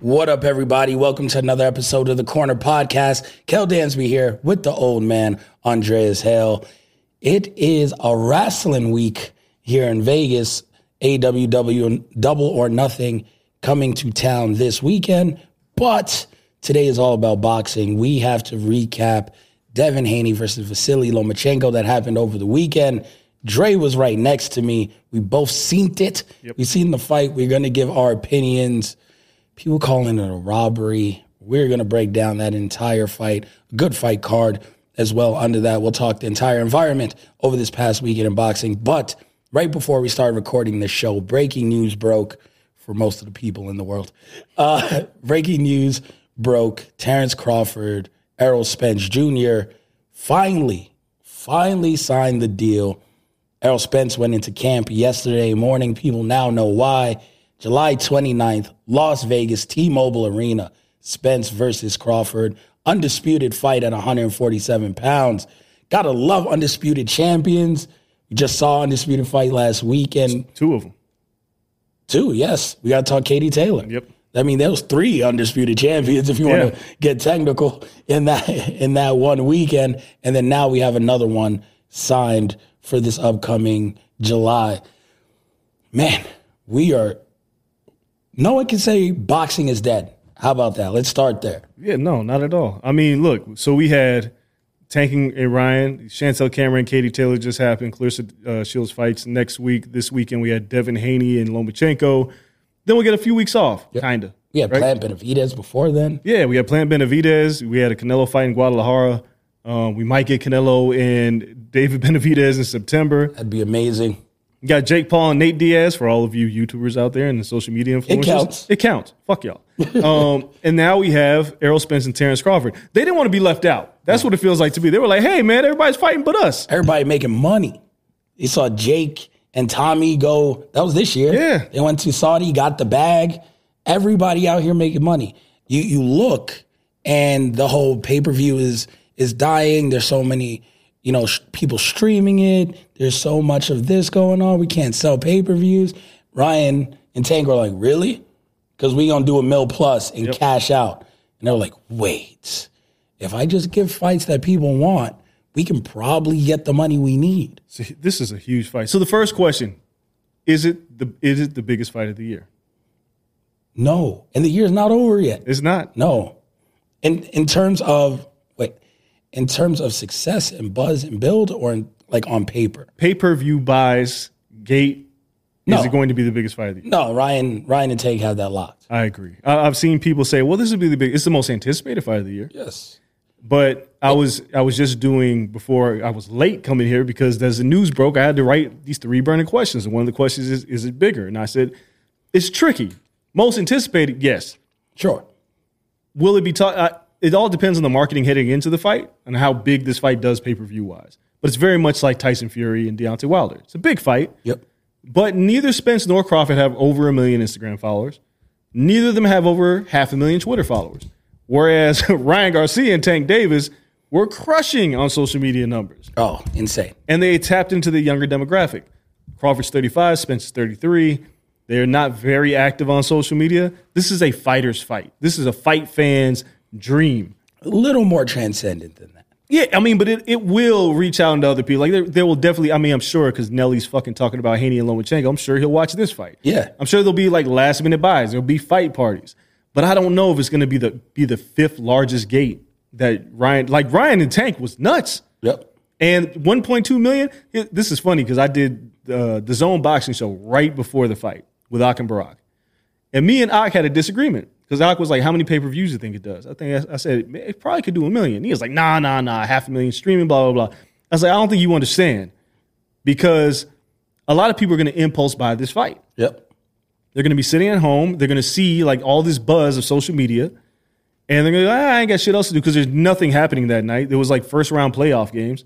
What up, everybody? Welcome to another episode of the Corner Podcast. Kel Dansby here with the old man, Andreas Hale. It is a wrestling week here in Vegas. AEW Double or Nothing coming to town this weekend. But today is all about boxing. We have to recap Devin Haney versus Vasily Lomachenko that happened over the weekend. Dre was right next to me. We both seen it. We seen the fight. We're going to give our opinions. People calling it a robbery. We're going to break down that entire fight. Good fight card as well. Under that, we'll talk the entire environment over this past weekend in boxing. But right before we started recording this show, breaking news broke for most of the people in the world. Uh, breaking news broke. Terrence Crawford, Errol Spence Jr. finally, finally signed the deal. Errol Spence went into camp yesterday morning. People now know why. July 29th, Las Vegas, T Mobile Arena. Spence versus Crawford. Undisputed fight at 147 pounds. Gotta love undisputed champions. We just saw undisputed fight last weekend. Two of them. Two, yes. We gotta talk Katie Taylor. Yep. I mean, there was three undisputed champions if you want to get technical in that in that one weekend, and then now we have another one signed for this upcoming July. Man, we are. No one can say boxing is dead. How about that? Let's start there. Yeah, no, not at all. I mean, look, so we had Tanking and Ryan, Chantel Cameron, Katie Taylor just happened, Claressa uh, Shields fights next week. This weekend we had Devin Haney and Lomachenko. Then we'll get a few weeks off, kind of. We had right? Plant Benavidez before then. Yeah, we had Plant Benavidez. We had a Canelo fight in Guadalajara. Um, we might get Canelo and David Benavidez in September. That'd be amazing. We got Jake Paul and Nate Diaz for all of you YouTubers out there and the social media influencers. It counts. It counts. Fuck y'all. um, and now we have Errol Spence and Terrence Crawford. They didn't want to be left out. That's what it feels like to me. They were like, hey, man, everybody's fighting but us. Everybody making money. You saw Jake and Tommy go. That was this year. Yeah. They went to Saudi, got the bag. Everybody out here making money. You you look, and the whole pay per view is is dying. There's so many, you know, sh- people streaming it. There's so much of this going on. We can't sell pay per views. Ryan and Tank are like, really? Because we gonna do a mil plus and cash out. And they're like, wait, if I just give fights that people want, we can probably get the money we need. So this is a huge fight. So the first question is it the is it the biggest fight of the year? No, and the year's not over yet. It's not. No, in in terms of in terms of success and buzz and build, or in, like on paper. Pay per view buys, gate. No. Is it going to be the biggest fight of the year? No, Ryan Ryan and Tank have that locked. I agree. I, I've seen people say, "Well, this would be the big. It's the most anticipated fight of the year." Yes. But I was I was just doing before I was late coming here because as the news broke, I had to write these three burning questions. And one of the questions is, is it bigger? And I said, it's tricky. Most anticipated, yes. Sure. Will it be taught? It all depends on the marketing heading into the fight and how big this fight does pay per view wise. But it's very much like Tyson Fury and Deontay Wilder. It's a big fight. Yep. But neither Spence nor Crawford have over a million Instagram followers. Neither of them have over half a million Twitter followers. Whereas Ryan Garcia and Tank Davis were crushing on social media numbers. Oh, insane. And they tapped into the younger demographic. Crawford's 35, Spence's 33. They're not very active on social media. This is a fighter's fight. This is a fight fan's dream. A little more transcendent than that. Yeah, I mean, but it, it will reach out into other people. Like there, there will definitely. I mean, I'm sure because Nelly's fucking talking about Haney and Lomachenko. I'm sure he'll watch this fight. Yeah. I'm sure there'll be like last minute buys. There'll be fight parties. But I don't know if it's going to be the be the fifth largest gate that Ryan like Ryan and Tank was nuts. Yep. And 1.2 million. it- This is funny because I did uh, the Zone boxing show right before the fight with Ak and Barack, and me and Ak had a disagreement because Ak was like, "How many pay per views do you think it does?" I think I, I said it probably could do a million. He was like, "Nah, nah, nah, half a million streaming, blah blah blah." I was like, "I don't think you understand because a lot of people are going to impulse buy this fight. Yep. They're going to be sitting at home. They're going to see like all this buzz of social media, and they're going to go, ah, I ain't got shit else to do because there's nothing happening that night. There was like first round playoff games.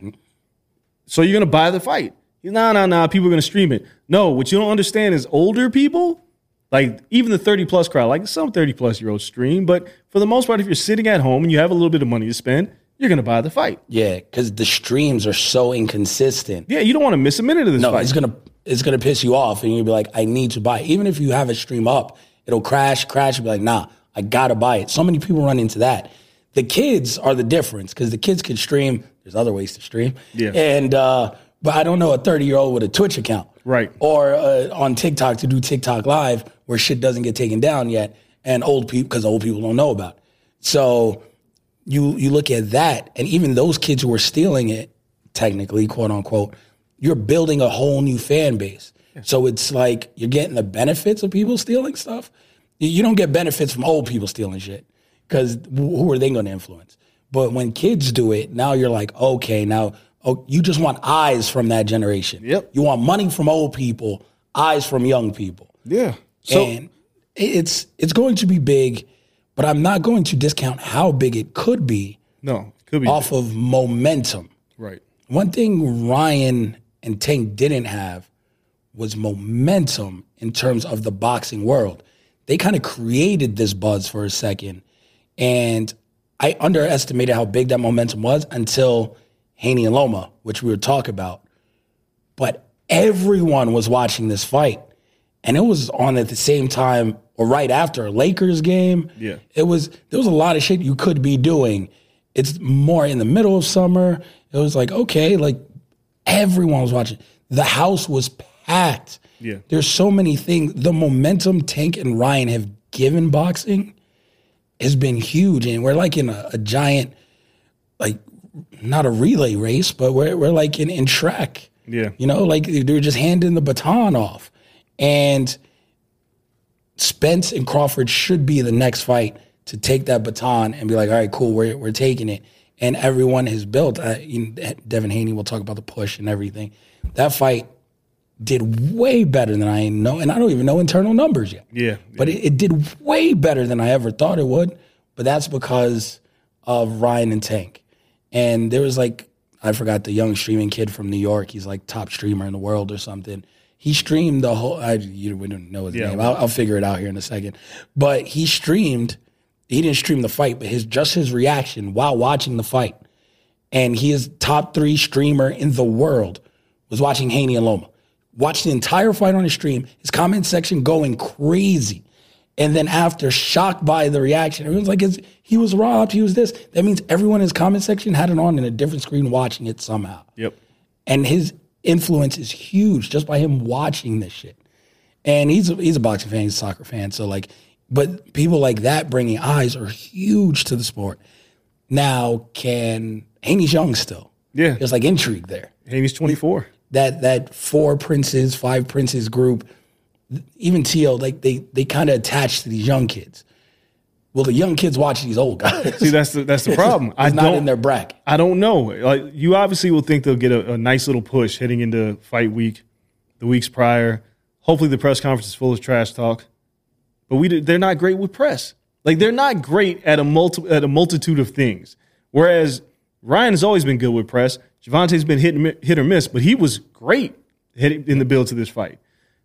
So you're going to buy the fight. He's, No, no, no. People are going to stream it. No, what you don't understand is older people, like even the 30 plus crowd, like some 30 plus year olds stream. But for the most part, if you're sitting at home and you have a little bit of money to spend, you're going to buy the fight. Yeah, because the streams are so inconsistent. Yeah, you don't want to miss a minute of this No, fight. it's gonna it's gonna piss you off, and you'll be like, I need to buy. it. Even if you have a stream up, it'll crash, crash. You'll be like, Nah, I gotta buy it. So many people run into that. The kids are the difference because the kids can stream. There's other ways to stream. Yeah. and uh, but I don't know a 30 year old with a Twitch account, Right. Or uh, on TikTok to do TikTok live where shit doesn't get taken down yet, and old people because old people don't know about. It. So you you look at that, and even those kids who are stealing it, technically, quote unquote, you're building a whole new fan base. So it's like you're getting the benefits of people stealing stuff. You- You don't get benefits from old people stealing shit because who are they going to influence? But when kids do it, now you're like, okay, now oh, you just want eyes from that generation. Yep. You want money from old people, eyes from young people yeah. So and it's it's going to be big, but I'm not going to discount how big it could be no, could be off of momentum. right. One thing Ryan and Tank didn't have was momentum in terms of the boxing world. They kind of created this buzz for a second, and I underestimated how big that momentum was until Haney and Loma, which we were talking about. But everyone was watching this fight, and it was on at the same time or right after a Lakers game. Yeah. it was there was a lot of shit you could be doing. It's more in the middle of summer. It was like okay, like everyone was watching. The house was packed. Yeah. There's so many things. The momentum Tank and Ryan have given boxing has been huge. And we're like in a, a giant, like, not a relay race, but we're, we're like in, in track. Yeah. You know, like they're just handing the baton off. And Spence and Crawford should be the next fight to take that baton and be like, all right, cool, we're, we're taking it. And everyone has built. Uh, you know, Devin Haney will talk about the push and everything. That fight did way better than I know, and I don't even know internal numbers yet. Yeah. But it, it did way better than I ever thought it would. But that's because of Ryan and Tank. And there was like, I forgot the young streaming kid from New York. He's like top streamer in the world or something. He streamed the whole. I you we don't know his Yeah. name. I'll, I'll figure it out here in a second. But he streamed. He didn't stream the fight, but his just his reaction while watching the fight, and he is top three streamer in the world. Was watching Haney and Loma. Watched the entire fight on his stream. His comment section going crazy. And then after, shocked by the reaction, everyone's like, "Is- he was robbed, he was this. That means everyone in his comment section had it on in a different screen watching it somehow. Yep. And his influence is huge just by him watching this shit. And he's a, he's a boxing fan, he's a soccer fan. So like, but people like that bringing eyes are huge to the sport. Now, can Haney's young still? Yeah. There's like intrigue there Haney's 24. that that four princes, five princes group, even Tio, like they they kind of attach to these young kids. Well, the young kids watch these old guys. See, that's the that's the problem. I it's not don't in their bracket. I don't know. Like you obviously will think they'll get a, a nice little push heading into fight week, the weeks prior. Hopefully, the press conference is full of trash talk. But we they're not great with press. Like they're not great at a multi, at a multitude of things. Whereas Ryan has always been good with press. Gervonta's been hit hit or miss, but he was great in the build to this fight.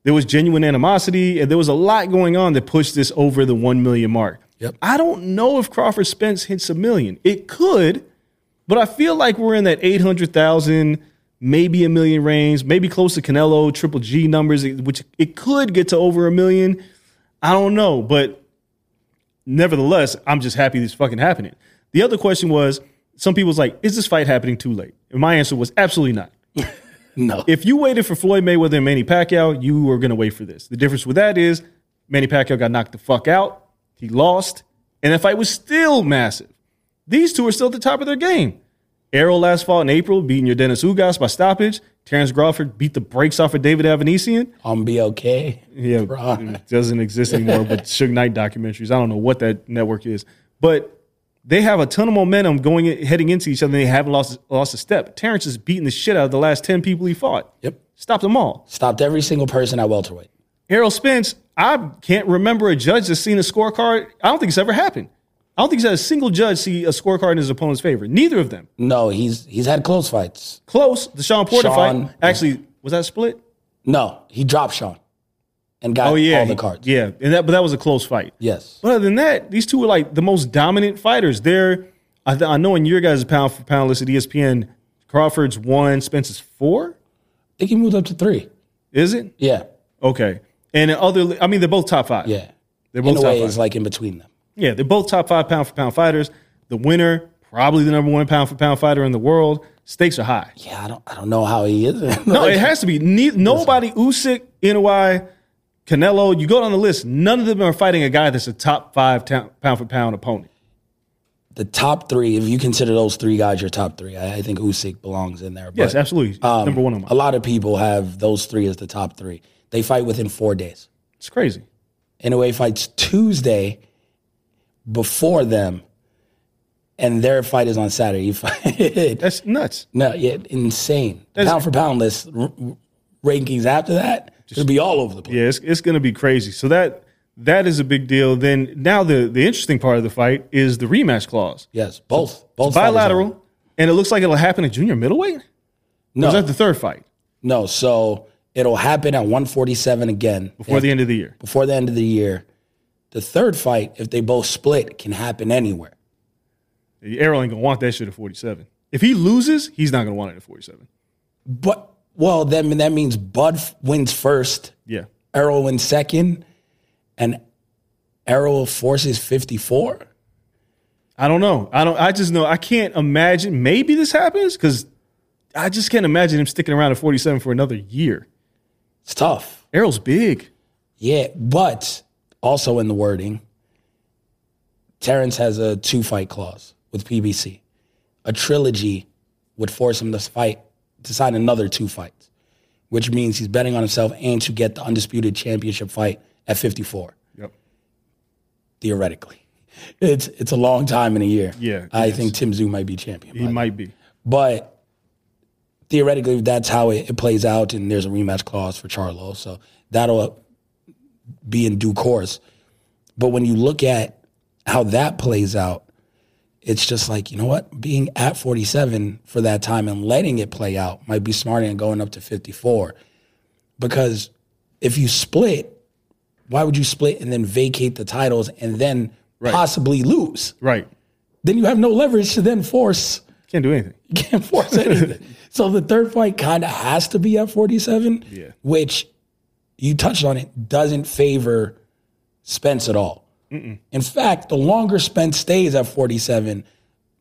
There was genuine animosity, and there was a lot going on that pushed this over the one million mark. Yep. I don't know if Crawford Spence hits a million. It could, but I feel like we're in that 800,000, maybe a million range, maybe close to Canelo, Triple G numbers, which it could get to over a million. I don't know, but nevertheless, I'm just happy this fucking happening. The other question was, some people's like, is this fight happening too late? And my answer was absolutely not. No. If you waited for Floyd Mayweather and Manny Pacquiao, you were going to wait for this. The difference with that is Manny Pacquiao got knocked the fuck out. He lost, and that fight was still massive. These two are still at the top of their game. Errol last fall in April, beating Yordenis Ugas by stoppage. Terrence Crawford beat the brakes off of David Avanesyan. on BLK. Yeah, Right. it doesn't exist anymore. But Suge Knight documentaries, I don't know what that network is, but they have a ton of momentum going heading into each other. and They haven't lost lost a step. Terrence is beating the shit out of the last ten people he fought. Yep. Stopped them all. Stopped every single person at welterweight. Errol Spence, I can't remember a judge that's seen a scorecard. I don't think it's ever happened. I don't think he's had a single judge see a scorecard in his opponent's favor. Neither of them. No, he's he's had close fights. Close. The Shawn Porter Shawn- fight. Actually, was that split? No, he dropped Shawn and got Oh yeah, all the cards. Yeah, and that but that was a close fight. Yes. But other than that, these two are like the most dominant fighters. They're I, th- I know in your guys' pound for pound list at ESPN, Crawford's one, Spence's four. I think he moved up to three. Is it Yeah. okay? And other, I mean, they're both top five. Yeah. they're both In a top way, five. it's like in between them. Yeah, they're both top five pound for pound fighters. The winner, probably the number one pound for pound fighter in the world. Stakes are high. Yeah, I don't I don't know how he is. No, Like, it has to be. Ne- nobody, Usyk, Inoue, Canelo, you go down the list, none of them are fighting a guy that's a top five ta- pound for pound opponent. the top three, if you consider those three guys your top three, I, I think Usyk belongs in there. Yes, But, absolutely. um, Number one on my. A lot of people have those three as the top three. They fight within four days. It's crazy. Inoue, fights Tuesday before them, and their fight is on Saturday. You fight, That's nuts. no, yeah, insane. That's- pound for pound list r- rankings after that, it'll be all over the place. Yeah, it's, it's going to be crazy. So that that is a big deal. Then now the the interesting part of the fight is the rematch clause. Yes, both, both fighters are- Bilateral, and it looks like it'll happen at junior middleweight. Or No, is that the third fight no. So it'll happen at 147 again before the end of the year? before the end of the year. The third fight, if they both split, can happen anywhere. Errol ain't gonna want that shit at forty seven. If he loses, he's not gonna want it at forty seven. But well, then that means Bud f- wins first, Yeah, Errol wins second, and Errol forces 54. I don't know. I don't. I just know I can't imagine. Maybe this happens because I just can't imagine him sticking around at forty seven for another year. It's tough. Errol's big. Yeah, but also in the wording, Terrence has a two fight clause with PBC. A trilogy would force him to fight to sign another two fights, which means he's betting on himself and to get the undisputed championship fight at 54, Yep. theoretically. It's it's a long time in a year. Yeah, I yes. think Tim Tszyu might be champion. He might be. But theoretically, that's how it, it plays out, and there's a rematch clause for Charlo, so that'll be in due course. But when you look at how that plays out, it's just like you know what, being at 47 for that time and letting it play out might be smarter than going up to 54, because if you split, why would you split and then vacate the titles and then possibly lose? Right. Then you have no leverage to then force Can't do anything. you can't force anything. so the third fight kind of has to be at 47, Yeah. which you touched on it, doesn't favor Spence at all. In fact, the longer Spence stays at 47,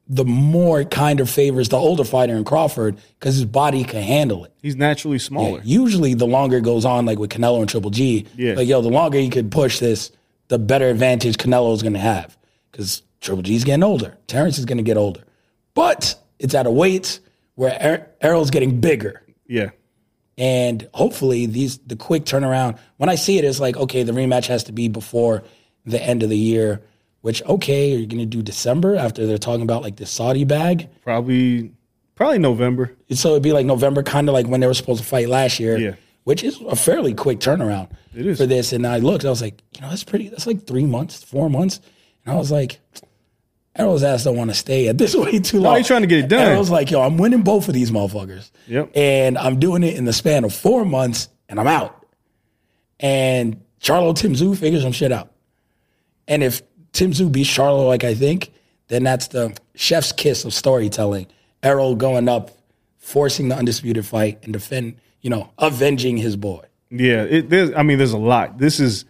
the more it kind of favors the older fighter in Crawford because his body can handle it. He's naturally smaller. Usually, the longer it goes on, like with Canelo and Triple G, Yeah. like yo, the longer you could push this, the better advantage Canelo is going to have because Triple G's getting older, Terrence is going to get older, but it's at a weight where Er- Errol's getting bigger, Yeah. and hopefully these the quick turnaround. When I see it, it's like okay, the rematch has to be before the end of the year. Which okay, are you going to do December after they're talking about like the Saudi bag? Probably probably November. So it'd be like November, kind of like when they were supposed to fight last year. Yeah. Which is a fairly quick turnaround It is. for this. And I looked, I was like, you know, that's pretty, that's like three months, four months. And I was like, Errol's ass don't want to stay at this way too long. he's trying to get it done. Errol's like, yo, I'm winning both of these motherfuckers. Yep. And I'm doing it in the span of four months and I'm out. And Charlo Tim Tszyu figures some shit out. And if Tim Tszyu beats Charlo, like I think, then that's the chef's kiss of storytelling. Errol going up, forcing the undisputed fight and defend, you know, avenging his boy. Yeah, it, there's, I mean, there's a lot. This is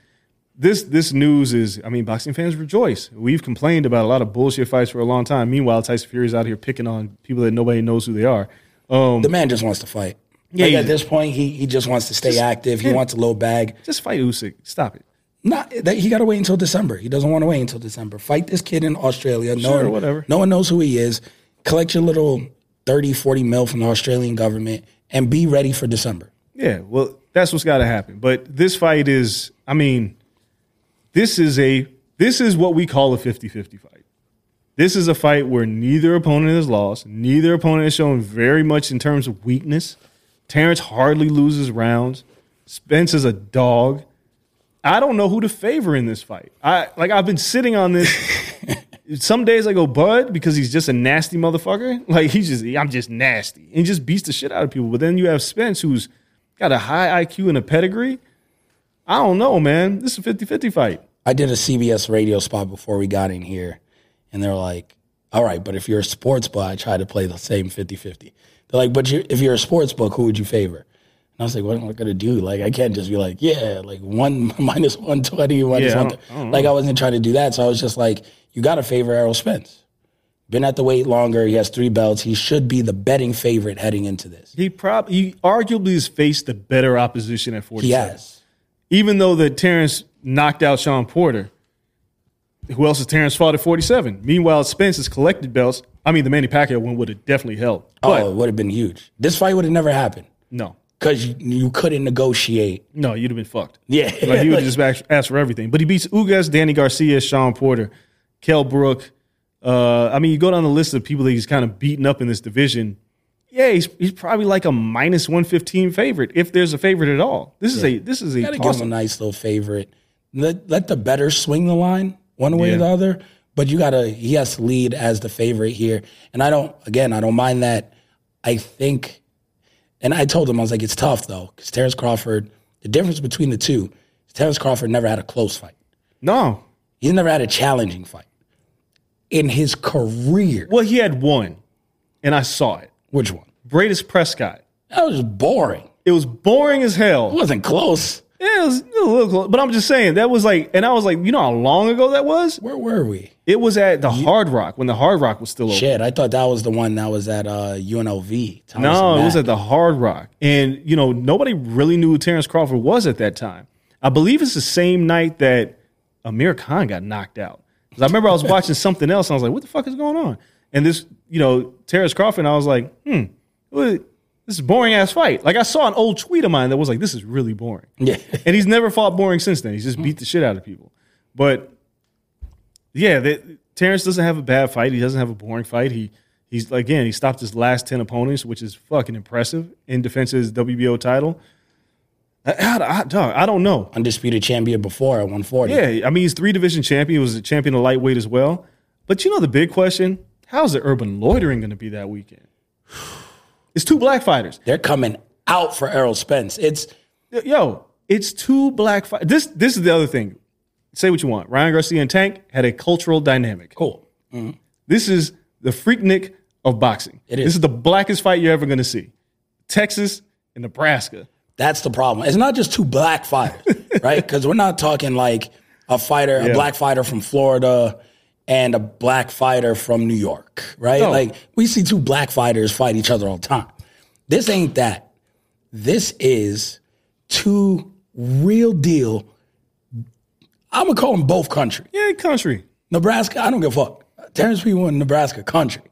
this this news is. I mean, boxing fans rejoice. We've complained about a lot of bullshit fights for a long time. Meanwhile, Tyson Fury's out here picking on people that nobody knows who they are. Um, The man just wants to fight. Yeah, like at this point, he he just wants to stay active. He yeah. wants a little bag. just fight Usyk. Stop it. Not that he got to wait until December. He doesn't want to wait until December. Fight this kid in Australia. No, Sure, one, whatever. No one knows who he is. Collect your little 30, 40 mil from the Australian government and be ready for December. Yeah, well, that's what's got to happen. But this fight is, I mean, this is a this is what we call a 50-50 fight. This is a fight where neither opponent has lost, neither opponent has shown very much in terms of weakness. Terrence hardly loses rounds. Spence is a dog. I don't know who to favor in this fight. I like I've been sitting on this. Some days I go Bud because he's just a nasty motherfucker. Like he's just I'm just nasty. And he just beats the shit out of people. But then you have Spence who's got a high IQ and a pedigree. I don't know, man. This is a 50-50 fight. I did a CBS radio spot before we got in here, and they're like, all right, but if you're a sports book, I try to play the same 50 50. They're like, but you, if you're a sports book, who would you favor? And I was like, what am I going to do? Like, I can't just be like, yeah, like one minus 120, minus Yeah, I one. like, I wasn't trying to do that. So I was just like, you got to favor Errol Spence. Been at the weight longer. He has three belts. He should be the betting favorite heading into this. He probably he arguably has faced the better opposition at 47. He has. Even though that Terrence knocked out Shawn Porter. Who else has Terrence fought at 47? Meanwhile, Spence has collected belts. I mean, the Manny Pacquiao one would have definitely helped. Oh, but oh, it would have been huge. This fight would have never happened no, because you, couldn't negotiate. no, you'd have been fucked. Yeah. Like he would have just asked, for everything. But he beats Ugas, Danny Garcia, Shawn Porter, Kell Brook. Uh, I mean, you go down the list of people that he's kind of beaten up in this division. Yeah, he's, he's probably like a minus one fifteen favorite if there's a favorite at all. This is a this is a Gotta give him a nice little favorite. Let let the better swing the line one way or the other. But you gotta he has to lead as the favorite here. And I don't again, I don't mind that. I think and I told him I was like, it's tough though, because Terrence Crawford, the difference between the two, is Terrence Crawford never had a close fight. No, He's never had a challenging fight. In his career. well, he had one, and I saw it. Which one? Breidis Prescott. That was boring. It was boring as hell. It wasn't close. Yeah, it was, it was a little close, but I'm just saying that was like, and I was like, you know how long ago that was? Where were we? It was at the Hard Rock when the Hard Rock was still open. Shit, I thought that was the one that was at uh, UNLV. Thomas No, it was at the Hard Rock, and you know nobody really knew who Terrence Crawford was at that time. I believe it's the same night that Amir Khan got knocked out. 'Cause I remember I was watching something else, and I was like, "What the fuck is going on?" And this, you know, Terrence Crawford, and I was like, "Hmm, what- this is boring ass fight." Like I saw an old tweet of mine that was like, "This is really boring." Yeah. and he's never fought boring since then. He's just beat the shit out of people. But yeah, that, Terrence doesn't have a bad fight. He doesn't have a boring fight. He he's again he stopped his last ten opponents, which is fucking impressive in defense of his WBO title. I, I, I- dog, I don't know. undisputed champion before at 140. Yeah, I mean he's three division champion. He was a champion of lightweight as well. But you know the big question: How's the urban loitering going to be that weekend? It's two black fighters. They're coming out for Errol Spence. It's Yo, it's two black fighters. This this is the other thing. Say what you want. Ryan Garcia and Tank had a cultural dynamic. cool. Mm-hmm. This is the Freaknik of boxing. It is. This is the blackest fight you're ever going to see. Texas and Nebraska. That's the problem. It's not just two black fighters, right? Because we're not talking like a fighter, a black fighter from Florida and a black fighter from New York, right? No. Like we see two black fighters fight each other all the time. This ain't that. This is two real deal. I'm gonna call them both country. Yeah, country. Nebraska, I don't give a fuck. Terrence people in Nebraska country.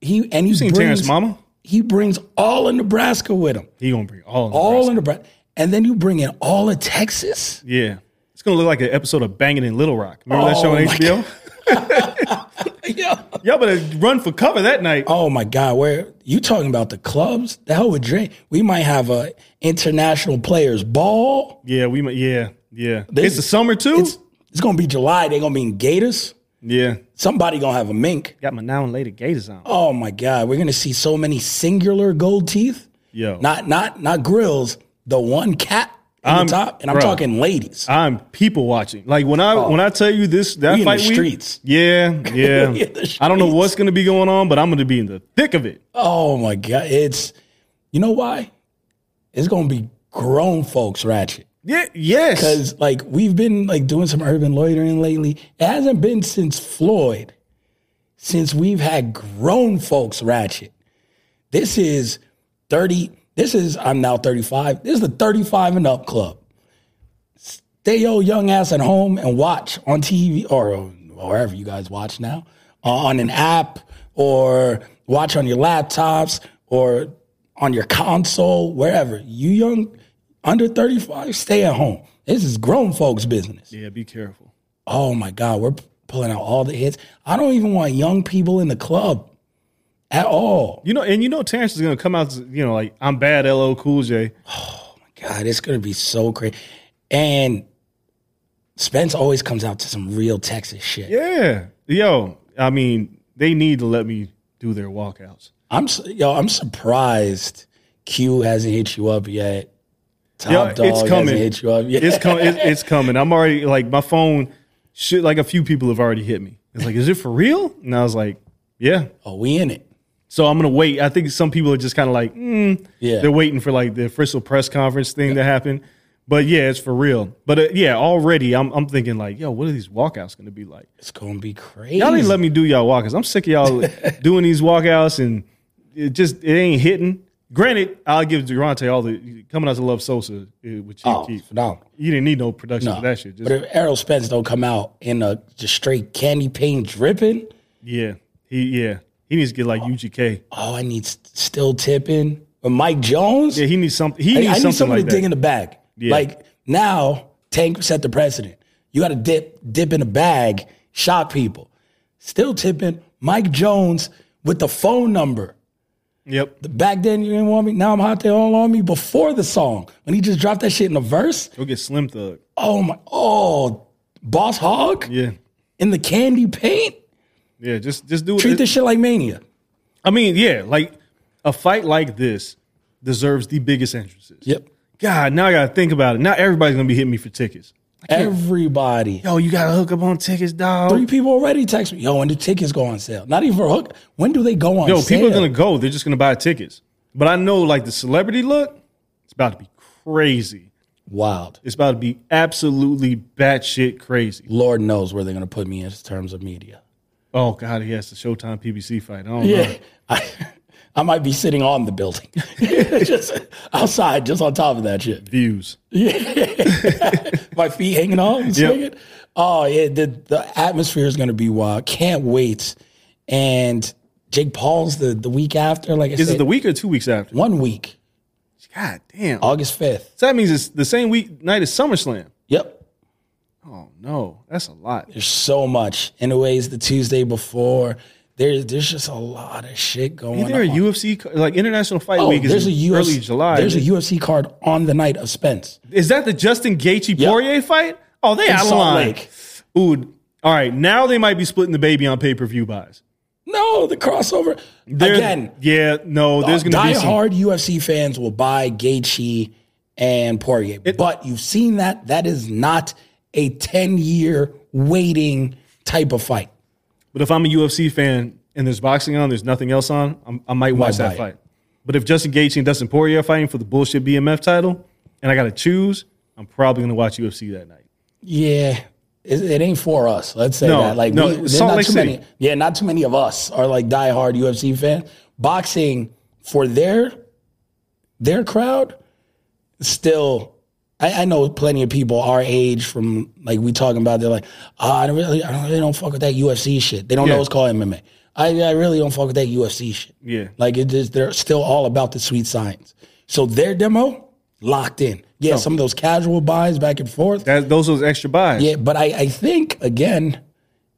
He and he Seen brings, Terrence Mama? He brings all of Nebraska with him. He gonna bring all. All Nebraska. in Nebraska. And then you bring in all of Texas. Yeah, it's gonna look like an episode of Banging in Little Rock. Remember that Oh show on HBO? Yeah. Y'all better run for cover that night. Oh my God, where you talking about the clubs? The hell with Dre. We might have a international players ball. Yeah, we. might- Yeah, yeah. This- it's the summer too. It's it's gonna be July. They're gonna be in Gators. yeah, Somebody gonna have a mink. got my now and later gators on. Oh my God, we're gonna see so many singular gold teeth. Yo, Not not not grills. The one cat in I'm- top, and I'm bro. talking ladies. I'm people watching. Like when I when I oh. tell you this that Oh. We in the fight week, streets. yeah, yeah. The I don't know what's going to be going on, but I'm going to be in the thick of it. oh my god, it's you know why? It's gonna be grown folks ratchet. Yeah, yes. Because like we've been like doing some urban loitering lately. It hasn't been since Floyd, since we've had grown folks ratchet. This is 30. This is I'm now 35. This is the 35 and up club. Stay your young ass at home and watch on TV or wherever you guys watch now, uh, on an app or watch on your laptops or on your console, wherever. You young under 35, stay at home. This is grown folks' business. yeah, be careful. Oh my God, we're pulling out all the hits. I don't even want young people in the club at all. You know, and you know, Terrence is going to come out. You know, like I'm bad. LL Cool J. Oh my God, it's gonna be so crazy. And Spence always comes out to some real Texas shit. Yeah, yo. I mean, they need to let me do their walkouts. I'm yo, I'm surprised Q hasn't hit you up yet. Top Yo, it's coming. hit you up yet. It's com- it, it's coming. I'm already like my phone. Shit, like a few people have already hit me. It's like, is it for real? And I was like, yeah. oh, we in it. So I'm gonna wait. I think some people are just kind of like, mm, Yeah. they're waiting for like the official press conference thing to happen. But yeah, it's for real. But uh, yeah, already I'm I'm thinking like, yo, what are these walkouts gonna be like? It's gonna be crazy. Y'all didn't let me do y'all walkouts. I'm sick of y'all doing these walkouts and it just it ain't hitting. Granted, I'll give Durante all the coming out to Love Sosa, uh, which you oh, keep. phenomenal. You didn't need no production No. for that shit. Just, but if Errol Spence don't come out in a just straight candy paint dripping, yeah, he yeah he needs to get like UGK. oh, I need still tipping. But Mike Jones, Yeah, he needs something. He needs I need something like to that. dig in the bag. Yeah. Like now, Tank set the precedent. You got to dip, dip in the bag, shock people. Still tipping Mike Jones with the phone number. yep. Back then you didn't want me. Now I'm hot. They all on me before the song when he just dropped that shit in the verse. Go get Slim Thug. Oh my! Oh, Boss Hog Yeah, in the candy paint. Yeah. Just just do it. Treat it. this shit like mania. I mean, yeah, like a fight like this deserves the biggest entrances. Yep. God, now I gotta think about it. Now everybody's gonna be hitting me for tickets. Everybody. Yo, you gotta hook up on tickets, dog. Three people already text me. Yo, when do tickets go on sale? Not even for hook. When do they go on Yo, sale? people are gonna go. They're just gonna buy tickets. But I know, like the celebrity look, it's about to be crazy. Wild. It's about to be absolutely batshit crazy. Lord knows where they're going to put me in terms of media. Oh God, he has the Showtime PBC fight. I don't Yeah. know. I, I might be sitting on the building, just outside, just on top of that shit. Views. Yeah, My feet hanging off and swinging. Oh, yeah. The, the atmosphere is going to be wild. Can't wait. And Jake Paul's the, the week after, like I Is said, it the week or two weeks after? one week, God damn. August 5th. So that means it's the same week night as SummerSlam. Yep. Oh no, that's a lot. There's so much. Anyways, the Tuesday before, there's there's just a lot of shit going Ain't there a. UFC like International Fight Oh, Week is there's a UFC, early July? There's a UFC card on the night of Spence. is that the Justin Gaethje Yep. Poirier fight? Oh, they out of line. Ooh, all right. Now they might be splitting the baby on pay per view buys. No, the crossover. There- Again, yeah, no, there's going to be some. die-hard UFC fans will buy Gaethje and Poirier, but you've seen that. That is not a 10-year waiting type of fight. But if I'm a UFC fan and there's boxing on, there's nothing else on, I'm, I might watch that it. fight. But if Justin Gaethje and Dustin Poirier are fighting for the bullshit BMF title, and I got to choose, I'm probably going to watch UFC that night. Yeah, it, it ain't for us. Let's say No, that. Like, no, we, there's not Lake too City. many. Yeah, not too many of us are like die-hard UFC fans. Boxing for their their crowd, still. I, I know plenty of people our age from like we talking about. They're like, oh, I don't really, I don't really don't fuck with that UFC shit. They don't Yeah. know it's called MMA. I, I really don't fuck with that UFC shit. Yeah. Like it is, they're still all about the sweet science. So their demo locked in. Yeah, some of those casual buys back and forth. That, those those extra buys. Yeah, but I, I think again,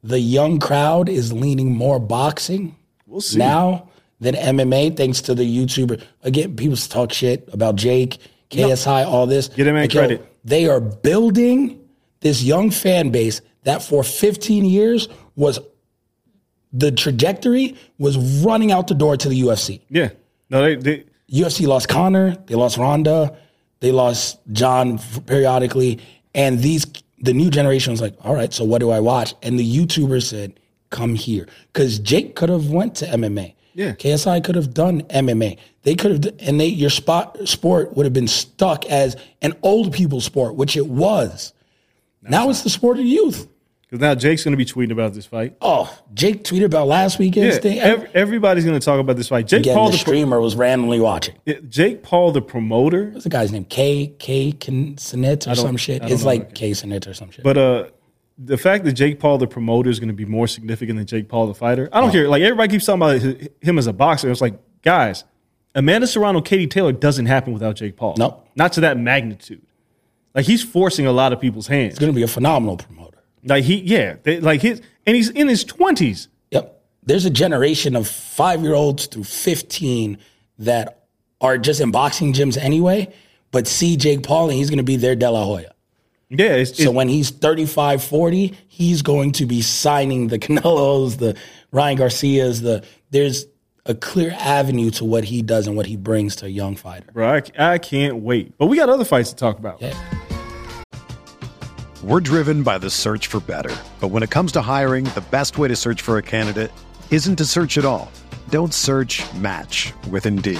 the young crowd is leaning more boxing We'll see. now than MMA, thanks to the YouTuber. Again, people talk shit about Jake, KSI, all this. Get him man Like, yo, credit. they are building this young fan base that for 15 years was the trajectory was running out the door to the UFC. Yeah. No, they, they UFC lost Conor, they lost Ronda. They lost John periodically, and these the new generation was like, all right, so what do I watch? And the YouTuber said, come here, because Jake could have went to MMA. Yeah. KSI could have done MMA. They could have, and they your spot sport would have been stuck as an old people sport, which it was. now it's the sport of youth. Because now Jake's going to be tweeting about this fight. Oh, Jake tweeted about last weekend's Yeah, thing. ev- everybody's going to talk about this fight. Jake Again, Paul, the the, pro- streamer was randomly watching. yeah, Jake Paul, the promoter. What's the guy's name? K Kai Cenat or some shit. It's like Kai Cenat or some shit. But uh, the fact that Jake Paul, the promoter, is going to be more significant than Jake Paul, the fighter, I don't Oh. care. Like everybody keeps talking about him as a boxer. It's like, guys, Amanda Serrano, Katie Taylor doesn't happen without Jake Paul. Nope. not to that magnitude. Like he's forcing a lot of people's hands. It's going to be a phenomenal promoter. Like he, yeah, they, like his, and he's in his twenties. Yep. There's a generation of five year olds through 15 that are just in boxing gyms anyway, but see Jake Paul and he's going to be their De La Hoya. Yeah, it's, So it's- when he's 35, 40, he's going to be signing the Canelos, the Ryan Garcias, the there's a clear avenue to what he does and what he brings to a young fighter. bro, I, I can't wait. But we got other fights to talk about. Yeah. We're driven by the search for better. But when it comes to hiring, the best way to search for a candidate isn't to search at all. Don't search match with Indeed.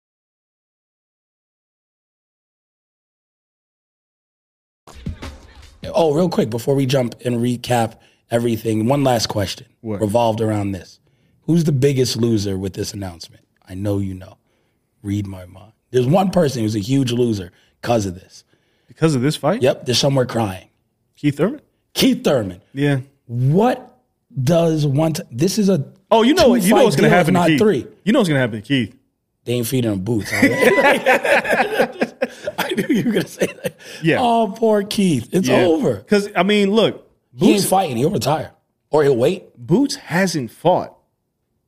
Oh, real quick before we jump and recap everything, one last question What? revolved around this. Who's the biggest loser with this announcement? I know you know. Read my mind. There's one person who's a huge loser because of this. Because of this fight? Yep, they're somewhere crying. Keith Thurman? Keith Thurman. Yeah. What does one? T- this is a Oh, you know, what you know what's going to deal, happen if to not Keith. three. You know what's going to happen to Keith. They ain't feeding him boots. I knew you were gonna say that. Yeah. Oh, poor Keith. It's over. Because, I mean, look, He ain't Boots, fighting. He'll retire or he'll wait. Boots hasn't fought.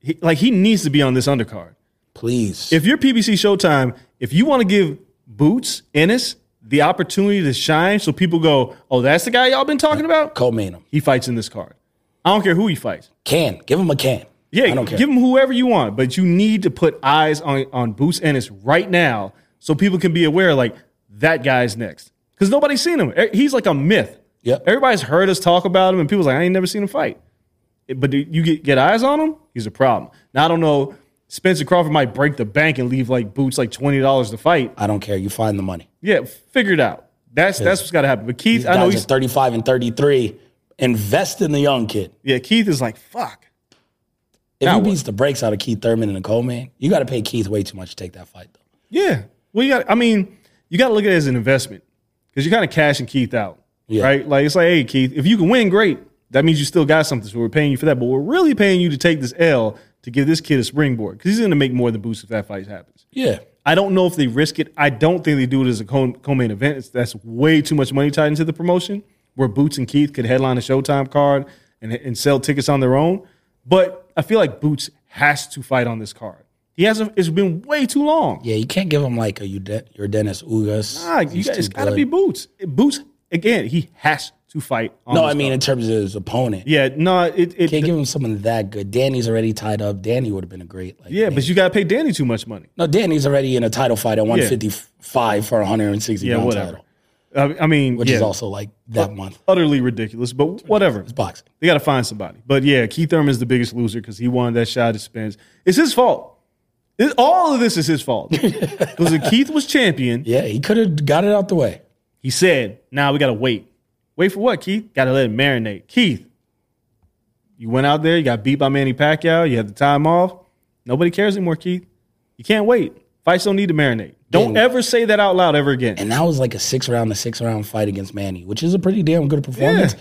He, like, he needs to be on this undercard. Please. If you're PBC Showtime, if you want to give Boots, Ennis, the opportunity to shine so people go, oh, that's the guy y'all been talking about? co-main him. He fights in this card. I don't care who he fights. Can give him a can. Yeah, I don't care. give him whoever you want, but you need to put eyes on, on Boots Ennis right now so people can be aware, like, that guy's next. Because nobody's seen him. He's like a myth. Yeah, Everybody's heard us talk about him, and people's like, I ain't never seen him fight. But do you get, get eyes on him, he's a problem. Now, I don't know. Spencer Crawford might break the bank and leave like Boots like $20 to fight. I don't care. You find the money. Yeah, figure it out. That's that's what's got to happen. But Keith, I know he's at 35 and 33. Invest in the young kid. yeah. Keith is like fuck. If Now he what? beats the brakes out of Keith Thurman and the co-man, you got to pay Keith way too much to take that fight, though. Yeah. Well, got. I mean, you got to look at it as an investment because you're kind of cashing Keith out, Yeah. right? Like it's like, hey, Keith, if you can win, great. That means you still got something. So we're paying you for that, but we're really paying you to take this L to give this kid a springboard because he's going to make more than Boots if that fight happens. Yeah. I don't know if they risk it. I don't think they do it as a co- co-main event. It's, that's way too much money tied into the promotion. where Boots and Keith could headline a Showtime card and, and sell tickets on their own. But I feel like Boots has to fight on this card. He hasn't. It's been way too long. Yeah, you can't give him like a your Dennis Ugas. Nah, you got, it's got to be Boots. Boots again. He has to fight. On No, I mean in terms of his opponent. yeah, no, it, it Can't give him someone that good. Danny's already tied up. Danny would have been a great. Like, yeah, but you got to pay Danny too much money. no, Danny's already in a title fight at 155 for a 160 Yeah, whatever. title, I, I mean, which yeah, is also like that month. utterly ridiculous. But whatever. It's boxing. They got to find somebody. But yeah, Keith Thurman's the biggest loser because he wanted that shot at Spence. It's his fault. It- all of this is his fault. Because if Keith was champion, Yeah, he could have got it out the way. he said, now we got to wait. Wait for what, Keith? Got to let it marinate. Keith, you went out there, you got beat by Manny Pacquiao, you had the time off. Nobody cares anymore, Keith. You can't wait. Fights don't need to marinate. Don't ever say that out loud ever again. And that was like a six round to six round fight against Manny, which is a pretty damn good performance. Yeah.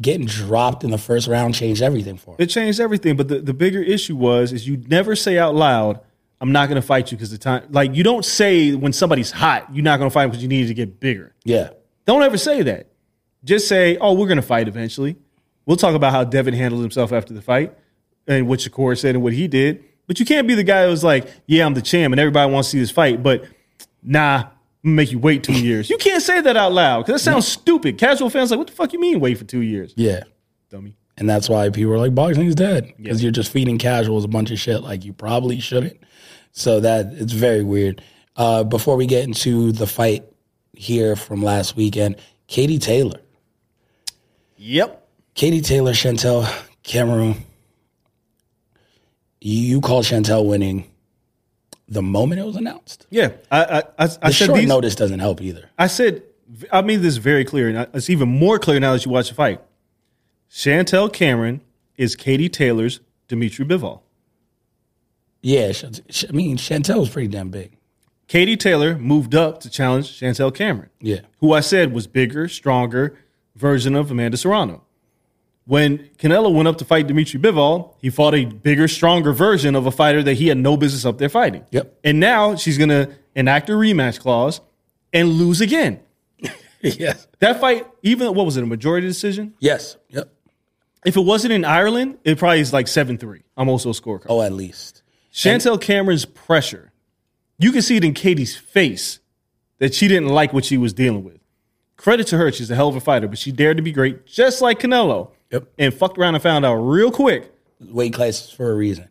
Getting dropped in the first round changed everything for him. It changed everything. But the, the bigger issue was is you never say out loud, I'm not to fight you because the time. Like you don't say when somebody's hot, you're not to fight because you need to get bigger. Yeah. Don't ever say that. Just say, oh, we're to fight eventually. We'll talk about how Devin handled himself after the fight and what Shakur said and what he did. But you can't be the guy that was like, yeah, I'm the champ and everybody wants to see this fight, but nah, I'm gonna make you wait two years. You can't say that out loud because that sounds stupid. Casual fans like, what the fuck you mean wait for two years? Yeah. Dummy. And that's why people are like, boxing boxing's dead. Because you're just feeding casuals a bunch of shit like you probably shouldn't. So that it's very weird. Uh, before we get into the fight here from last weekend, Katie Taylor. Yep. Katie Taylor, Chantel Cameron. You called Chantel winning the moment it was announced. Yeah. I I, I, I The said short these, notice doesn't help either. I said, I made this very clear, and it's even more clear now that you watch the fight. Chantel Cameron is Katie Taylor's Dimitri Bivol. Yeah, I mean Chantel was pretty damn big. Katie Taylor moved up to challenge Chantel Cameron, Yeah, who I said was bigger, stronger version of Amanda Serrano. When Canelo went up to fight Dimitri Bivol, he fought a bigger, stronger version of a fighter that he had no business up there fighting. Yep. And now she's going to enact a rematch clause and lose again. yes, That fight, even what was it, a majority decision? yes, yep. If it wasn't in Ireland, it probably is like 7 3. I'm also a scorecard. Oh, at least. Chantel Cameron's pressure, you can see it in Katie's face that she didn't like what she was dealing with. Credit to her, she's a hell of a fighter, but she dared to be great, just like Canelo. Yep. And fucked around and found out real quick. Weight classes for a reason.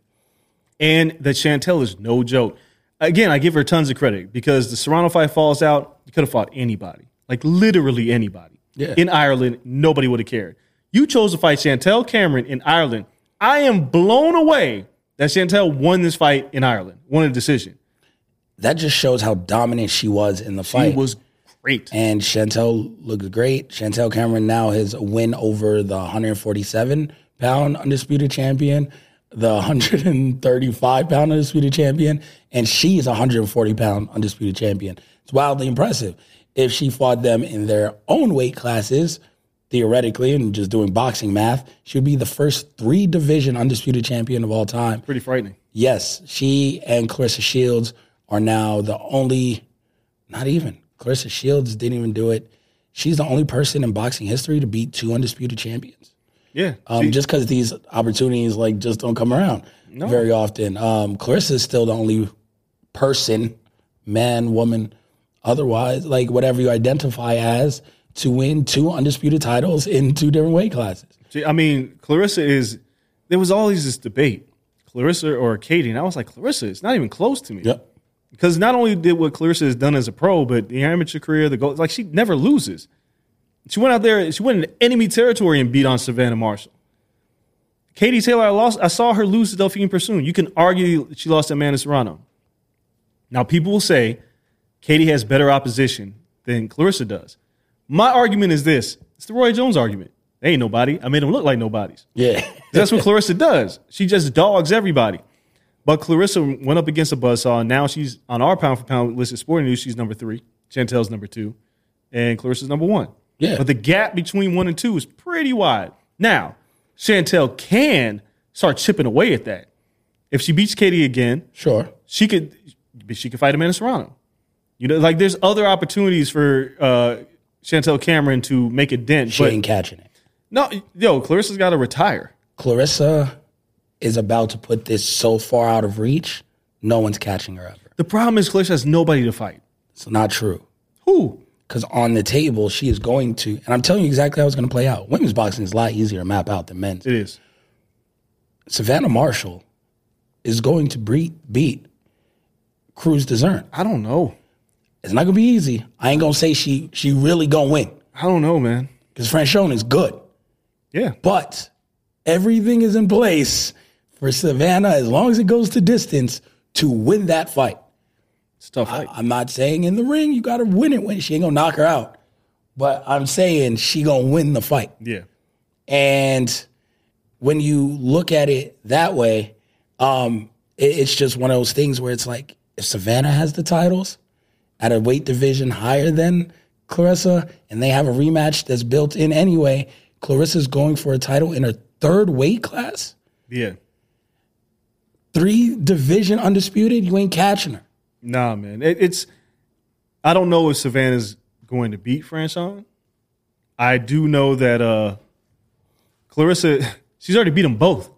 And that Chantel is no joke. Again, I give her tons of credit because the Serrano fight falls out. You could have fought anybody, like literally anybody. Yeah. In Ireland, nobody would have cared. You chose to fight Chantel Cameron in Ireland. I am blown away that Chantel won this fight in Ireland, won a decision. That just shows how dominant she was in the fight. She was great. and Chantel looked great. Chantel Cameron now has a win over the 147 pound undisputed champion, the 135 pound undisputed champion, and she's a 140 pound undisputed champion. It's wildly impressive. If she fought them in their own weight classes, theoretically, and just doing boxing math, she would be the first three division undisputed champion of all time. Pretty frightening. Yes, she and Claressa Shields are now the only, not even, Claressa Shields didn't even do it. She's the only person in boxing history to beat two undisputed champions. Yeah. Um, just because these opportunities like just don't come around very often. Um, Claressa is still the only person, man, woman, otherwise, like whatever you identify as, to win two undisputed titles in two different weight classes. see, I mean, Claressa is. There was always this debate, Claressa or Katie, and I was like, Claressa, it's not even close to me. Yep. Because not only did what Claressa has done as a pro, but the amateur career, the goal, like she never loses. She went out there, she went into enemy territory and beat on Savannah Marshall. Katie Taylor, I lost. I saw her lose to Delfine Persoon. You can argue she lost to Amanda Serrano. Now, people will say Katie has better opposition than Claressa does. My argument is this: it's the Roy Jones argument. They ain't nobody. I made them look like nobodies. Yeah. That's what Claressa does. She just dogs everybody. But Claressa went up against a buzzsaw, and now she's on our pound for pound list of sporting news. She's number three. Chantel's number two. And Claressa's number one. Yeah. But the gap between one and two is pretty wide. Now, Chantel can start chipping away at that. If she beats Katie again, sure. she could she could fight Amanda Serrano. You know, like there's other opportunities for uh, Chantel Cameron to make a dent. She but ain't catching it. no, yo, Claressa's got to retire. Claressa is about to put this so far out of reach, no one's catching her ever. The problem is Claressa has nobody to fight. It's not true. Who? Because on the table, she is going to, and I'm telling you exactly how it's going to play out. Women's boxing is a lot easier to map out than men's. It is. Savannah Marshall is going to beat, beat Crews-Dezurn. I don't know. It's not to be easy. I ain't to say she she really to win I don't know, man. because Franchon is good. Yeah. But everything is in place for Savannah, as long as it goes to distance, to win that fight. It's a tough fight. I'm not saying in the ring you got to win it when she ain't gonna knock her out, but I'm saying she gonna win the fight. yeah. And when you look at it that way, um, it- it's just one of those things where it's like if Savannah has the titles at a weight division higher than Claressa, and they have a rematch that's built in anyway, Claressa's going for a title in her third weight class, Yeah. three division undisputed. You ain't catching her. Nah, man. It, it's. I don't know if Savannah's going to beat Franchon. I do know that uh Claressa, she's already beat them both.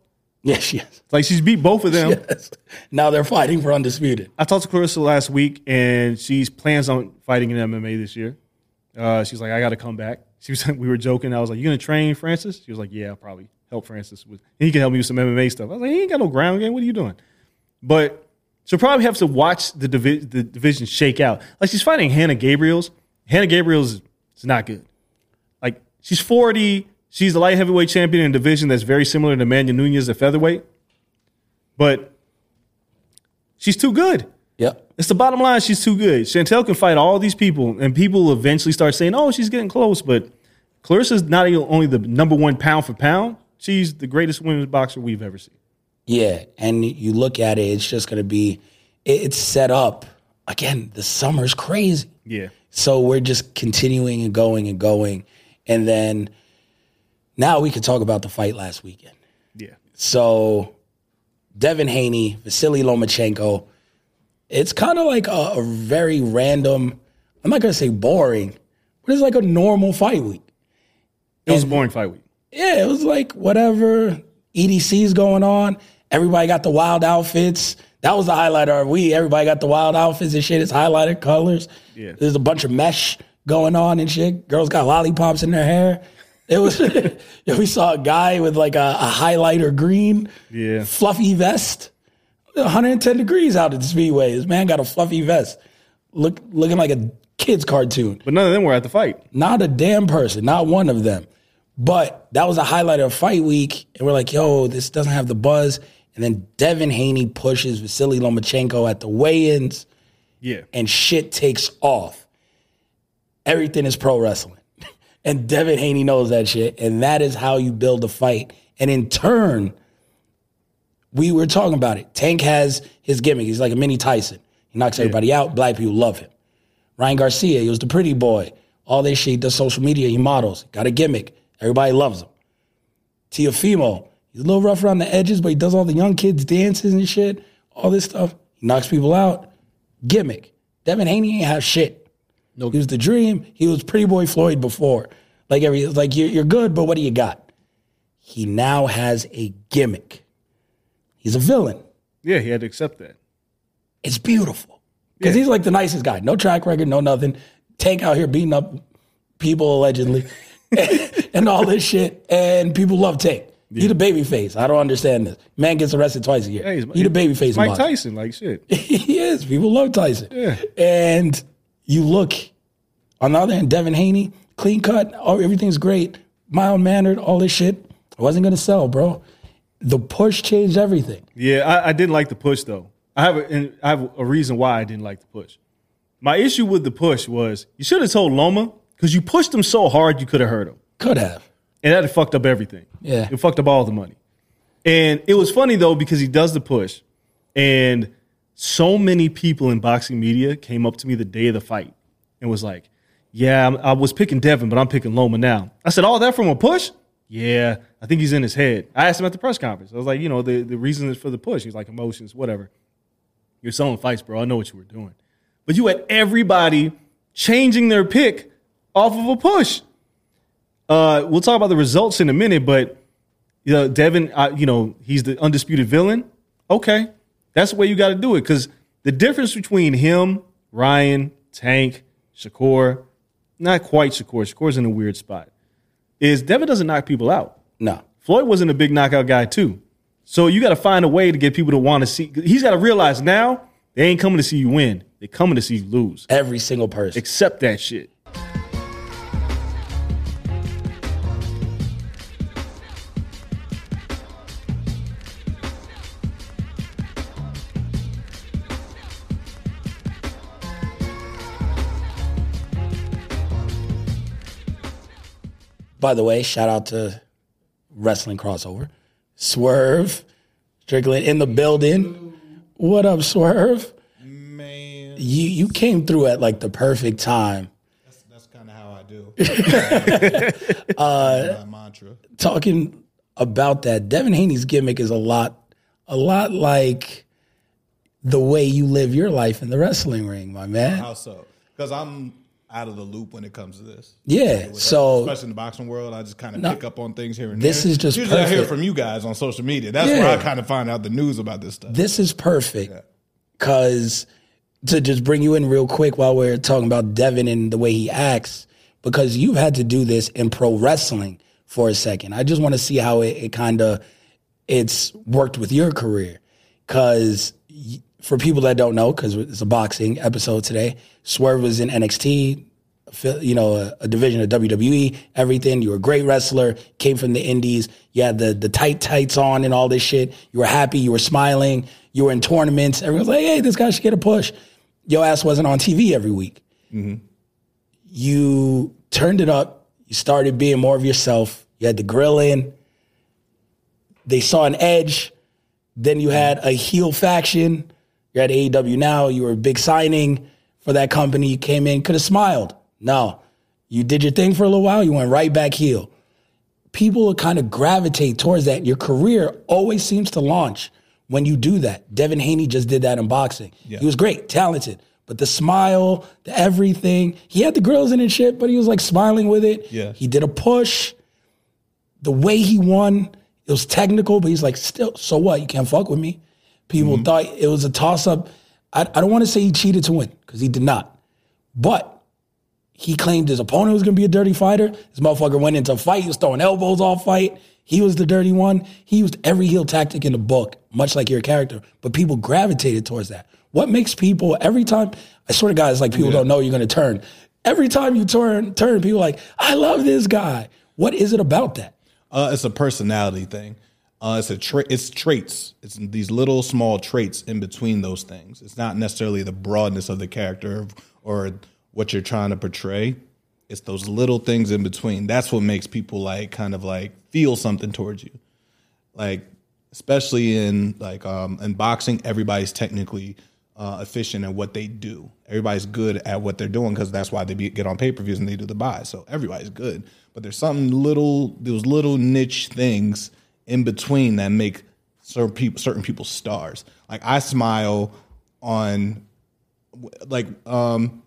Yes, is. Like she's beat both of them. Yes. Now they're fighting for undisputed. I talked to Claressa last week, and she's plans on fighting in MMA this year. Uh, she's like, I got to come back. She was, we were joking. I was like, "You gonna train Francis?" She was like, "Yeah, I'll probably help Francis with. He can help me with some MMA stuff." I was like, "He ain't got no ground game. What are you doing?" But she'll probably have to watch the divi- the division shake out. Like she's fighting Hanna Gabriels. Hanna Gabriels is not good. Like she's forty. She's the light heavyweight champion in a division that's very similar to Manya Nunez at featherweight, but she's too good. Yep. It's the bottom line. She's too good. Chantel can fight all these people, and people will eventually start saying, "Oh, she's getting close." But Claressa's not only the number one pound for pound; she's the greatest women's boxer we've ever seen. Yeah, and you look at it, it's just going to be, it's set up. Again, the summer's crazy. Yeah, So we're just continuing and going and going. And then now we can talk about the fight last weekend. yeah, So Devin Haney, Vasily Lomachenko, it's kind of like a, a very random, I'm not going to say boring, but it's like a normal fight week. it was a boring fight week. Yeah, it was like whatever EDC's going on. Everybody got the wild outfits. That was the highlight of our week. Everybody got the wild outfits and shit. It's highlighted colors. Yeah. There's a bunch of mesh going on and shit. Girls got lollipops in their hair. It was. we saw a guy with like a, a highlighter green, Yeah. fluffy vest. 110 degrees out at the speedway. This man got a fluffy vest, look looking like a kid's cartoon. But none of them were at the fight. Not a damn person, not one of them. But that was a highlight of fight week. And we're like, yo, this doesn't have the buzz. And then Devin Haney pushes Vasily Lomachenko at the weigh ins, Yeah, and shit takes off. Everything is pro wrestling. And Devin Haney knows that shit. And that is how you build a fight. And in turn, we were talking about it. Tank has his gimmick. He's like a mini Tyson. He knocks everybody out. Black people love him. Ryan Garcia, he was the pretty boy. All this shit, he does social media, he models, got a gimmick. Everybody loves him. Teofimo, he's a little rough around the edges, but he does all the young kids' dances and shit, all this stuff. He knocks people out. Gimmick. Devin Haney ain't have shit. No. He was the dream. He was Pretty Boy Floyd before. Like every like you're, you're good, but what do you got? He now has a gimmick. He's a villain. yeah, he had to accept that. It's beautiful because he's like the nicest guy. No track record, no nothing. Tank out here beating up people allegedly, and all this shit. And people love Tank. He the baby face. I don't understand this. Man gets arrested twice a year. Yeah, he's, he the baby face. Mike. Tyson, like shit. he is. People love Tyson. Yeah. And you look on the other hand, Devin Haney, clean cut, oh, everything's great, mild mannered, all this shit. I wasn't gonna sell, bro. The push changed everything. Yeah, I, I didn't like the push though. I have a, and I have a reason why I didn't like the push. My issue with the push was you should have told Loma because you pushed him so hard you could have hurt him, Could have. and that fucked up everything. Yeah. it fucked up all the money. And it was funny though because he does the push, and so many people in boxing media came up to me the day of the fight and was like, "Yeah, I'm- was picking Devin, but I'm picking Loma now." I said, "All that from a push?" Yeah, I think he's in his head. I asked him at the press conference. I was like, "You know, the the reason is for the push." He's like, "Emotions, whatever." You're selling fights, bro. I know what you were doing, but you had everybody changing their pick off of a push. Uh, we'll talk about the results in a minute, but you know, Devin, uh, you know, he's the undisputed villain. Okay, that's the way you got to do it because the difference between him, Ryan, Tank, Shakur, not quite Shakur. Shakur's in a weird spot. Is Devin doesn't knock people out. No. Floyd wasn't a big knockout guy too. So you got to find a way to get people to want to see. He's got to realize now they ain't coming to see you win. They coming to see you lose. Every single person. Accept that shit. By the way, shout out to Wrestling Crossover. Swerve Strickland in the building. What up, Swerve? Man, You you came through at like the perfect time. that's, that's kind of how I do. uh, my mantra. Talking about that, Devin Haney's gimmick is a lot a lot like the way you live your life in the wrestling ring, my man. How so? Because I'm out of the loop when it comes to this. Yeah. So especially in the boxing world, I just kind of No. pick up on things here and there. This there. is just usually I hear from you guys on social media. That's Yeah. where I kind of find out the news about this stuff. this is perfect because to just bring you in real quick while we're talking about Devin and the way he acts, because you've had to do this in pro wrestling for a second. I just want to see how it, it kind of it's worked with your career. Because for people that don't know, because it's a boxing episode today, Swerve was in NXT, you know, a, a division of WWE, everything. You were a great wrestler, came from the indies. You had the the tight tights on and all this shit. You were happy, you were smiling, you were in tournaments. Everyone's like, hey, this guy should get a push. Your ass wasn't on TV every week. Mm-hmm. You turned it up. You started being more of yourself. You had the grill in. They saw an edge. Then you had a heel faction. You're at AEW now. You were a big signing for that company. You came in, could have smiled. No. You did your thing for a little while. You went right back heel. People will kind of gravitate towards that. Your career always seems to launch when you do that. Devin Haney just did that in boxing. He was great, talented. But the smile, the everything, he had the grills in and shit, but he was like smiling with it. Yeah. He did a push. The way he won, it was technical, but he's like, still, so what? You can't fuck with me. People thought it was a toss up. I, I don't want to say he cheated to win because he did not. But he claimed his opponent was going to be a dirty fighter. This motherfucker went into a fight. He was throwing elbows all fight. He was the dirty one. He used every heel tactic in the book, much like your character. But people gravitated towards that. What makes people every time? I swear to God, it's like people don't know you're going to turn. Every time you turn, turn people are like, I love this guy. What is it about that? Uh, it's a personality thing. Uh, it's a tra- it's traits. It's these little small traits in between those things. It's not necessarily the broadness of the character or what you're trying to portray. It's those little things in between. That's what makes people like kind of like feel something towards you. Like especially in like um, in boxing, everybody's technically uh, efficient at what they do. Everybody's good at what they're doing because that's why they be, get on pay per views and they do the buy. So everybody's good, but there's something little, those little niche things in between that make certain people, certain people stars. Like I smile on, like um,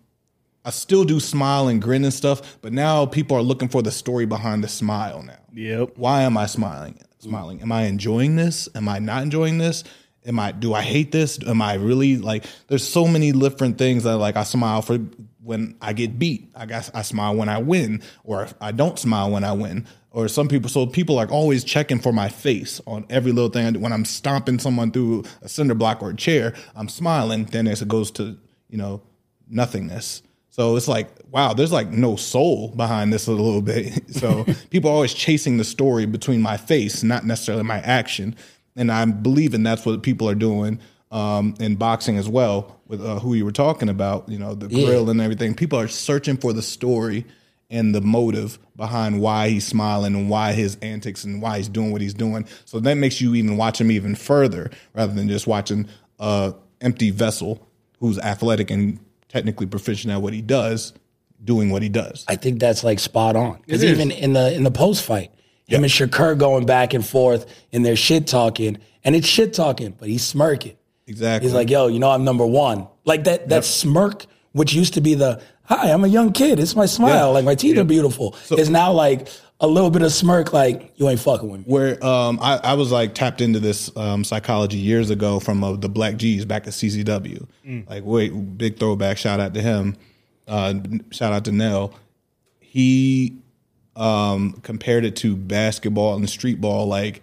I still do smile and grin and stuff, but now people are looking for the story behind the smile now. Yep. Why am I smiling? Smiling. Am I enjoying this? Am I not enjoying this? Am I do I hate this? Am I really like there's so many different things that like I smile for when I get beat. I guess I smile when I win or I don't smile when I win. Or some people so people are always checking for my face on every little thing When I'm stomping someone through a cinder block or a chair, I'm smiling, then it goes to, you know, nothingness. So it's like, wow, there's like no soul behind this a little bit. So people are always chasing the story between my face, not necessarily my action. And I'm believing that's what people are doing um, in boxing as well, with uh, who you were talking about, you know, the grill and everything. People are searching for the story and the motive behind why he's smiling and why his antics and why he's doing what he's doing. So that makes you even watch him even further rather than just watching a empty vessel who's athletic and technically proficient at what he does, doing what he does. I think that's like spot on. Because even in the in the post fight, him and Shakur going back and forth and they're shit talking, and it's shit talking, but he's smirking. Exactly. He's like, "Yo, you know I'm number one." Like that that smirk, which used to be the hi, I'm a young kid. It's my smile. Yeah. Like my teeth are beautiful. it's now like a little bit of smirk, like you ain't fucking with me. where um, I, I was like tapped into this um, psychology years ago from uh, the Black G's back at CCW. Like, wait, big throwback. Shout out to him. Uh, shout out to Nell. He um, compared it to basketball and street ball. Like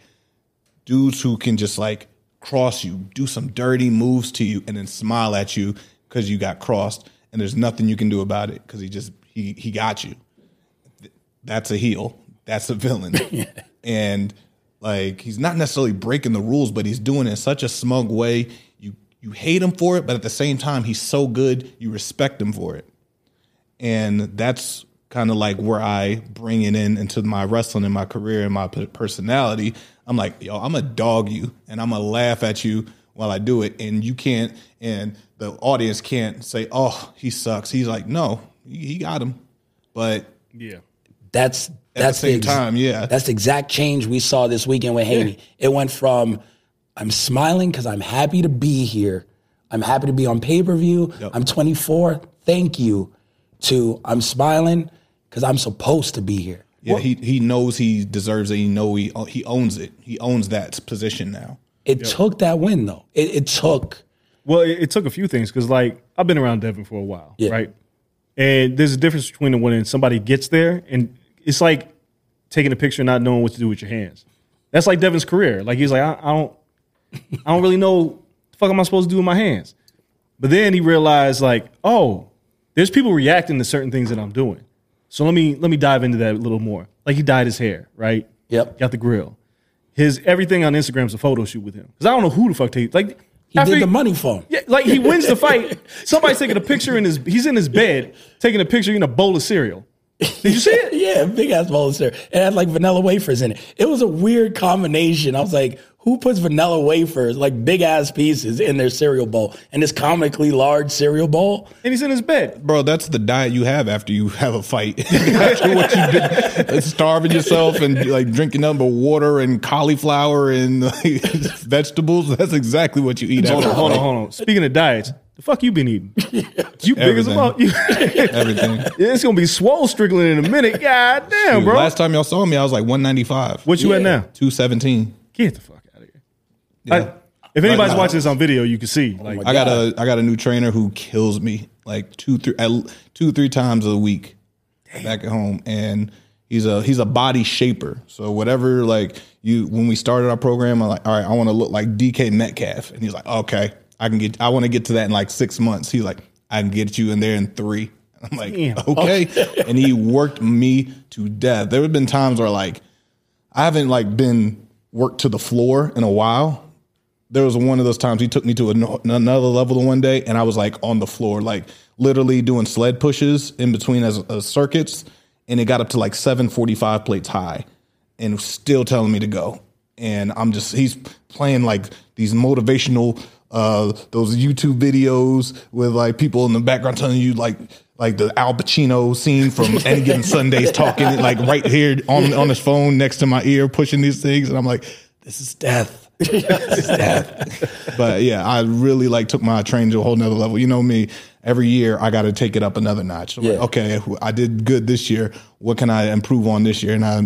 dudes who can just like cross you, do some dirty moves to you, and then smile at you because you got crossed, and there's nothing you can do about it because he just he he got you that's a heel. That's a villain. And like he's not necessarily breaking the rules, but he's doing it in such a smug way. You you hate him for it, but at the same time, he's so good, you respect him for it. And that's kind of like where I bring it in into my wrestling and my career and my personality. I'm like, yo, I'm a dog you, and I'm gonna laugh at you while I do it, and you can't, and the audience can't say, oh, he sucks. He's like, no, he he got him, but Yeah. That's the that's same ex- time, yeah. That's the exact change we saw this weekend with Haney. It went from I'm smiling because I'm happy to be here. I'm happy to be on pay per view. I'm 24. Thank you. To I'm smiling because I'm supposed to be here. Yeah, he he knows he deserves it. He know he he owns it. He owns that position now. It took that win though. It, it took. Well, it, it took a few things because, like, I've been around Devin for a while, Yeah. right? And there's a difference between when somebody gets there and it's like taking a picture and not knowing what to do with your hands. That's like Devin's career. Like he's like, I, I don't, I don't really know what the fuck am I supposed to do with my hands. But then he realized, like, oh, there's people reacting to certain things that I'm doing. So let me let me dive into that a little more. Like he dyed his hair, right? Yep. Got the grill. His everything on Instagram's a photo shoot with him. Because I don't know who the fuck take like He after did the money phone. yeah, like he wins the fight. Somebody's taking a picture in his. He's in his bed taking a picture in a bowl of cereal. Did you see it? yeah, big ass bowl of cereal. It had like vanilla wafers in it. It was a weird combination. I was like, who puts vanilla wafers, like big ass pieces, in their cereal bowl? And this comically large cereal bowl? And he's in his bed. Bro, that's the diet you have after you have a fight. After what you did, uh, starving yourself and like drinking nothing but water and cauliflower and like, vegetables. That's exactly what you eat. Hold on, hold on, hold on. Speaking of diets, the fuck you been eating? You big as a Everything. fuck. Everything. It's gonna be swole Strickland in a minute. God damn, Dude, bro. Last time y'all saw me, I was like 195. what you at now? 217. Get the fuck out of here. Yeah. I- if anybody's watching this on video, you can see. Like, I got a I got a new trainer who kills me like two three at two three times a week back at home, and he's a he's a body shaper. So whatever like you when we started our program, I'm like, all right, I want to look like DK Metcalf, and he's like, okay, I can get I want to get to that in like six months. He's like, I can get you in there in three. I'm like, Damn. okay, and he worked me to death. There have been times where like I haven't like been worked to the floor in a while there was one of those times he took me to an- another level one day and i was like on the floor like literally doing sled pushes in between as, as circuits and it got up to like 745 plates high and still telling me to go. And i'm just he's playing like these motivational uh those youtube videos with like people in the background telling you like like the Al Pacino scene from Any Given Sundays talking like right here on on his phone next to my ear pushing these things. And I'm like this is death but yeah, I really like took my training to a whole nother level. You know me, every year I got to take it up another notch. I'm like, okay, I did good this year. What can I improve on this year? And I,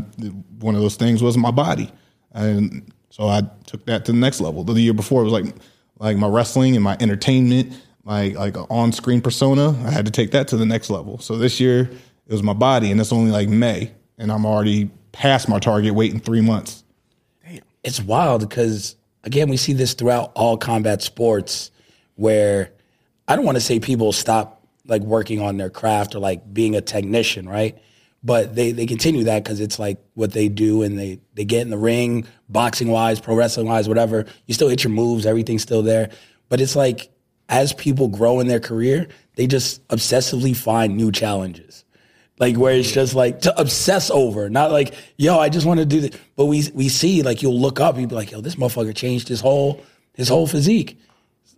one of those things was my body, and so I took that to the next level. The year before it was like like my wrestling and my entertainment, my like on screen persona. I had to take that to the next level. So this year it was my body, and it's only like May, and I'm already past my target waiting three months. It's wild because again we see this throughout all combat sports where i don't want to say people stop like working on their craft or like being a technician right? But they, they continue that because it's like what they do and they, they get in the ring boxing wise pro wrestling wise whatever. You still hit your moves everything's still there. But it's like as people grow in their career they just obsessively find new challenges like where it's just like to obsess over, not like yo, I just want to do this. But we we see like you'll look up, you'll be like, yo, this motherfucker changed his whole his whole physique.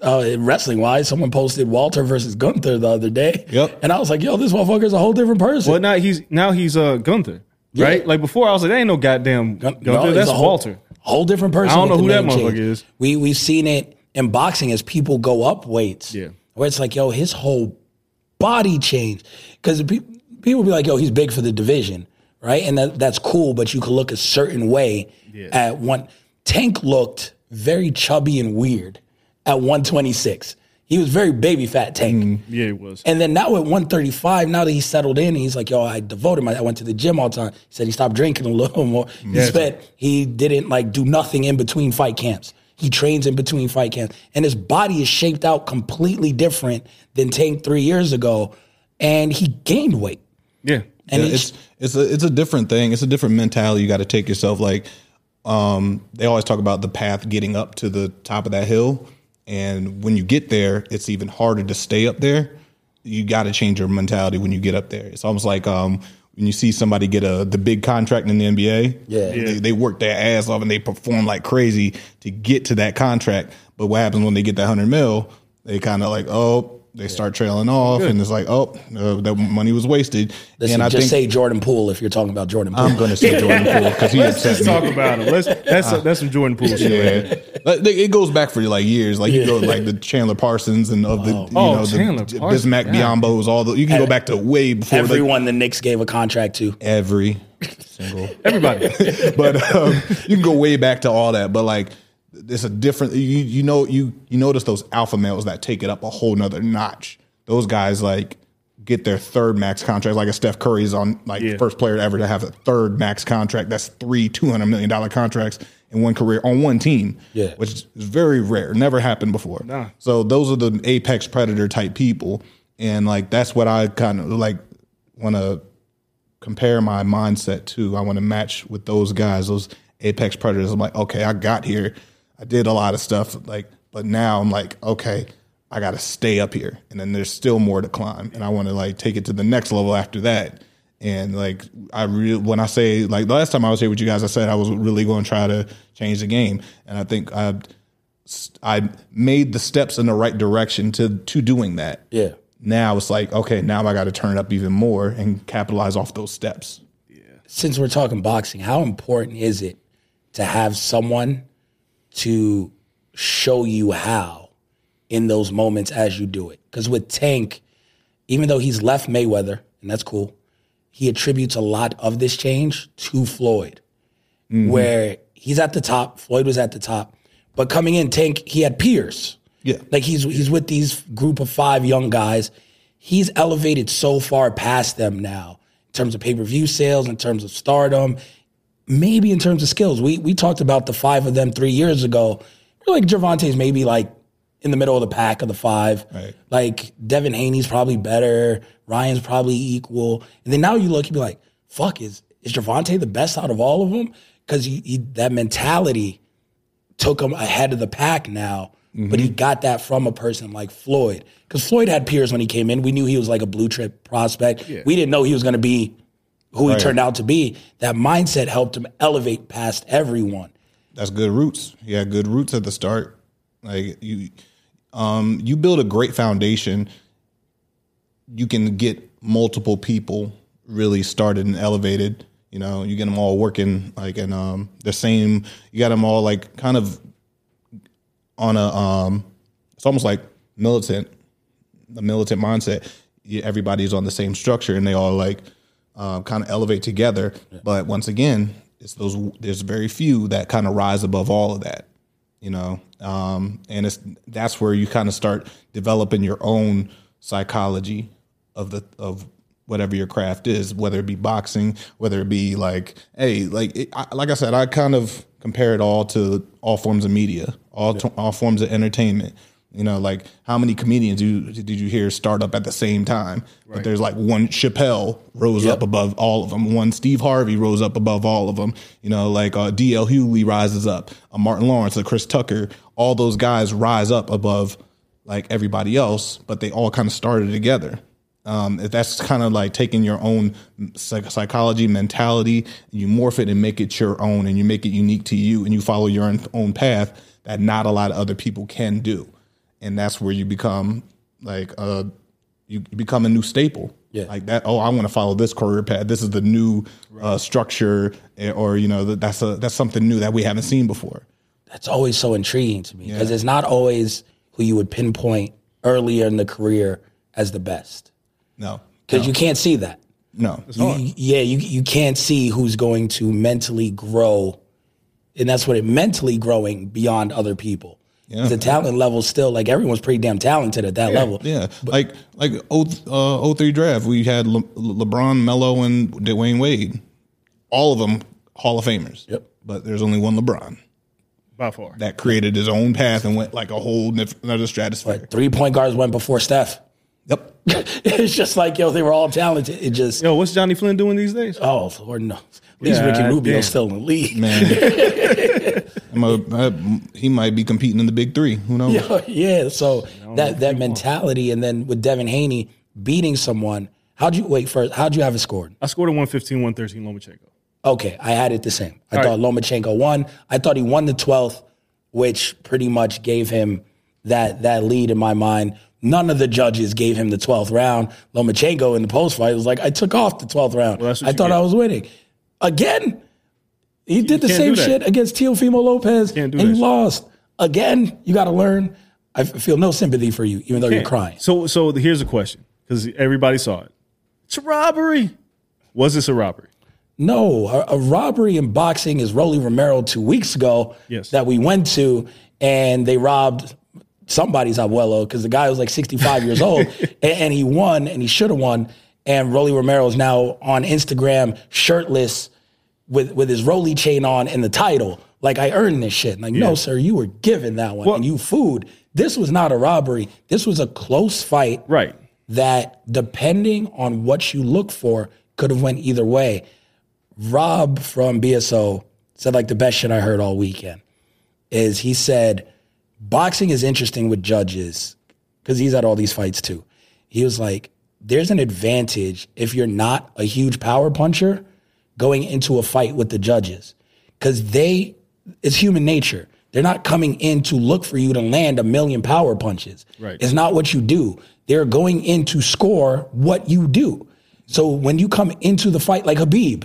Uh, wrestling wise, someone posted Walter versus Gunther the other day, Yep. and I was like, yo, this motherfucker's a whole different person. well, now he's now he's uh, Gunther, right? Like before, I was like, "There ain't no goddamn Gun- Gunther. he's That's a whole, Walter." Whole different person. I don't know who that motherfucker change. is. We we've seen it in boxing as people go up weights. Yeah. where it's like, yo, his whole body change because pe- people be like, "Yo, he's big for the division." Right, and that, that's cool, but you can look a certain way at one. Tank looked very chubby and weird at 126. He was very baby fat Tank. Mm-hmm. Yeah, it was. And then now at 135, now that he's settled in, he's like, yo, I devoted my, I went to the gym all the time. He said he stopped drinking a little more. He Yeah. spent, he didn't like do nothing in between fight camps. He trains in between fight camps. And his body is shaped out completely different than Tank three years ago. And he gained weight. Yeah. And Yeah, it's it's a it's a different thing. It's a different mentality. You got to take yourself like um, they always talk about the path getting up to the top of that hill, and when you get there, it's even harder to stay up there. You got to change your mentality when you get up there. It's almost like um, when you see somebody get a the big contract in the NBA. Yeah. They, they work their ass off and they perform like crazy to get to that contract. But what happens when they get that hundred mil? They kind of like oh. They start trailing off, and it's like, oh, uh, that money was wasted. Listen, and I just think say Jordan Poole if you're talking about Jordan Poole. I'm going to say Jordan Poole because he Let's upset just me. talk about him. Let's that's that's some Jordan Poole shit. Yeah, Like, it goes back for like years. Like you go like the Chandler Parsons and of the you Oh, know Chandler the Parsons, Bismack yeah. Biyombos. All the you can go back to way before like, Everyone the Knicks gave a contract to. every single. Everybody. but um, you can go way back to all that. But like, it's a different. You you know you you notice those alpha males that take it up a whole nother notch. Those guys like get their third max contract. Like a Steph Curry's on like Yeah. first player ever to have a third max contract. That's three two hundred million dollar contracts in one career on one team. Yeah. which is very rare. Never happened before. Nah. So those are the apex predator type people, and like that's what I kind of like want to compare my mindset to. I want to match with those guys, those apex predators. I'm like, okay, I got here. I did a lot of stuff, like, but now I'm like, okay, I got to stay up here, and then there's still more to climb, and I want to like take it to the next level after that. And like I really, when I say like the last time I was here with you guys, I said I was really going to try to change the game, and I think I I made the steps in the right direction to to doing that Yeah. now it's like okay now i got to turn it up even more and capitalize off those steps Yeah. since we're talking boxing, how important is it to have someone to show you how in those moments as you do it? Because with Tank, even though he's left Mayweather, and that's cool, he attributes a lot of this change to Floyd, mm-hmm. where he's at the top, Floyd was at the top, but coming in, Tank, he had peers. Yeah. Like he's he's with these group of five young guys. He's elevated so far past them now in terms of pay-per-view sales, in terms of stardom, maybe in terms of skills. We we talked about the five of them three years ago. We're like Gervonta's maybe like in the middle of the pack of the five. Right. Like Devin Haney's probably better. Ryan's probably equal. And then now you look, you be like, fuck, is is Gervonta the best out of all of them? Because he, he, that mentality took him ahead of the pack now. Mm-hmm. But he got that from a person like Floyd. Because Floyd had peers when he came in. We knew he was like a blue chip prospect. We didn't know he was going to be who he Right. turned out to be. That mindset helped him elevate past everyone. that's good roots had good roots at the start like you um you build a great foundation you can get multiple people really started and elevated you know you get them all working like in um the same you got them all like kind of on a um it's almost like militant the militant mindset you, everybody's on the same structure and they all like uh, kind of elevate together. But once again it's those there's very few that kind of rise above all of that you know? Um, and it's that's where you kind of start developing your own psychology of the of whatever your craft is whether it be boxing whether it be like hey like it, I, like i said i kind of compare it all to all forms of media all to, all forms of entertainment you know like how many comedians you, did you hear start up at the same time? But there's like one chappelle rose up above all of them one steve harvey rose up above all of them you know like uh, dl hughley rises up. A martin lawrence a chris tucker all those guys rise up above like everybody else but they all kind of started together. Um, if that's kind of like taking your own psych- psychology mentality you morph it and make it your own and you make it unique to you and you follow your own, own path that not a lot of other people can do and that's where you become like uh you become a new staple Yeah. like that oh i want to follow this career path this is the new uh, structure eh, or you know that's a that's something new that we haven't seen before That's always so intriguing to me because it's not always who you would pinpoint earlier in the career as the best. No, because you can't see that. no. You- yeah, you you can't see who's going to mentally grow, and that's what it mentally growing beyond other people. Yeah. The talent level still like everyone's pretty damn talented at that level. Yeah, like like O uh, 03 draft, we had Le- LeBron, Melo, and Dwyane Wade. All of them Hall of Famers. Yep. But there's only one LeBron By far. that created his own path and went like a whole nif- another stratosphere. Three point guards went before Steph. Yep. it's just like yo, they were all talented. It just Yo, what's Jonny Flynn doing these days? oh Lord knows. At least Yeah, Ricky Rubio's damn. still in the league. Man, I'm a- I- he might be competing in the big three. Who knows? yeah, so that that mentality, and then with Devin Haney beating someone, how'd you wait first? How'd you have it scored? I scored a 115, 113 Lomachenko. Okay, I had it the same. I All thought right. Lomachenko won. I thought he won the twelfth, which pretty much gave him that that lead in my mind. None of the judges gave him the twelfth round. Lomachenko in the post fight was like, I took off the twelfth round. Well, I thought get. I was winning. Again, he did the same shit against Teofimo Lopez, and he shit. lost. Again, you got to learn. I feel no sympathy for you, even though you're crying. So, so the- here's a question because everybody saw it. It's a robbery. Was this a robbery? No, a, a robbery in boxing is Rolly Romero two weeks ago Yes. that we went to, and they robbed somebody's abuelo because the guy was like 65 years old, and, and he won, and he should have won. And Rolly Romero is now on Instagram shirtless with with his Rolly chain on and the title. Like I earned this shit. Like no, sir, you were given that one, Well- and you food. This was not a robbery. This was a close fight Right. that depending on what you look for could have went either way. Rob from BSO said like the best shit I heard all weekend is he said boxing is interesting with judges because he's at all these fights too. He was like, there's an advantage if you're not a huge power puncher going into a fight with the judges because they, it's human nature. They're not coming in to look for you to land a million power punches. Right. It's not what you do. They're going in to score what you do. So when you come into the fight like Khabib,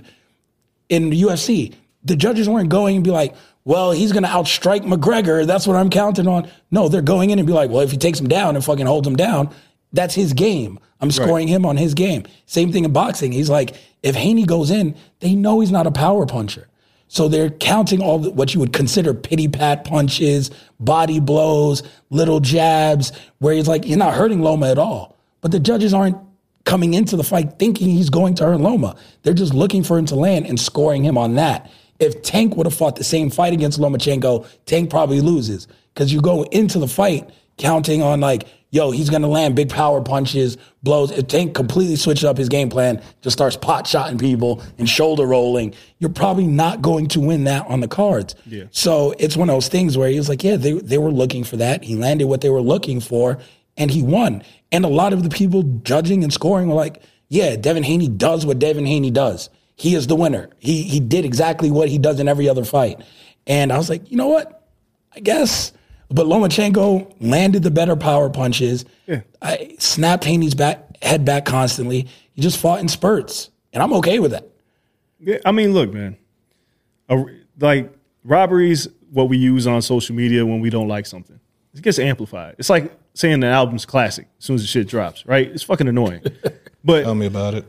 in the UFC, the judges weren't going and be like, well, he's going to outstrike McGregor. That's what I'm counting on. No, they're going in and be like, well, if he takes him down and fucking holds him down, that's his game. I'm scoring him on his game. Same thing in boxing. He's like, if Haney goes in, they know he's not a power puncher. So they're counting all the, what you would consider pity pat punches, body blows, little jabs, where he's like, you're not hurting Loma at all. But the judges aren't coming into the fight thinking he's going to hurt Loma. They're just looking for him to land and scoring him on that. If Tank would have fought the same fight against Lomachenko, Tank probably loses because you go into the fight counting on like, yo, he's gonna land big power punches, blows. If Tank completely switches up his game plan, just starts pot shotting people and shoulder rolling, you're probably not going to win that on the cards. Yeah. So it's one of those things where he was like, yeah, they they were looking for that. He landed what they were looking for, and he won. And a lot of the people judging and scoring were like, yeah, Devin Haney does what Devin Haney does. He is the winner. He he did exactly what he does in every other fight. And I was like, you know what? I guess. But Lomachenko landed the better power punches. Yeah. I snapped Haney's back head back constantly. He just fought in spurts. And I'm okay with that. Yeah, I mean, look, man. A, like robberies, what we use on social media when we don't like something, it gets amplified. It's like saying the album's classic as soon as the shit drops, right? It's fucking annoying. But Tell me about it.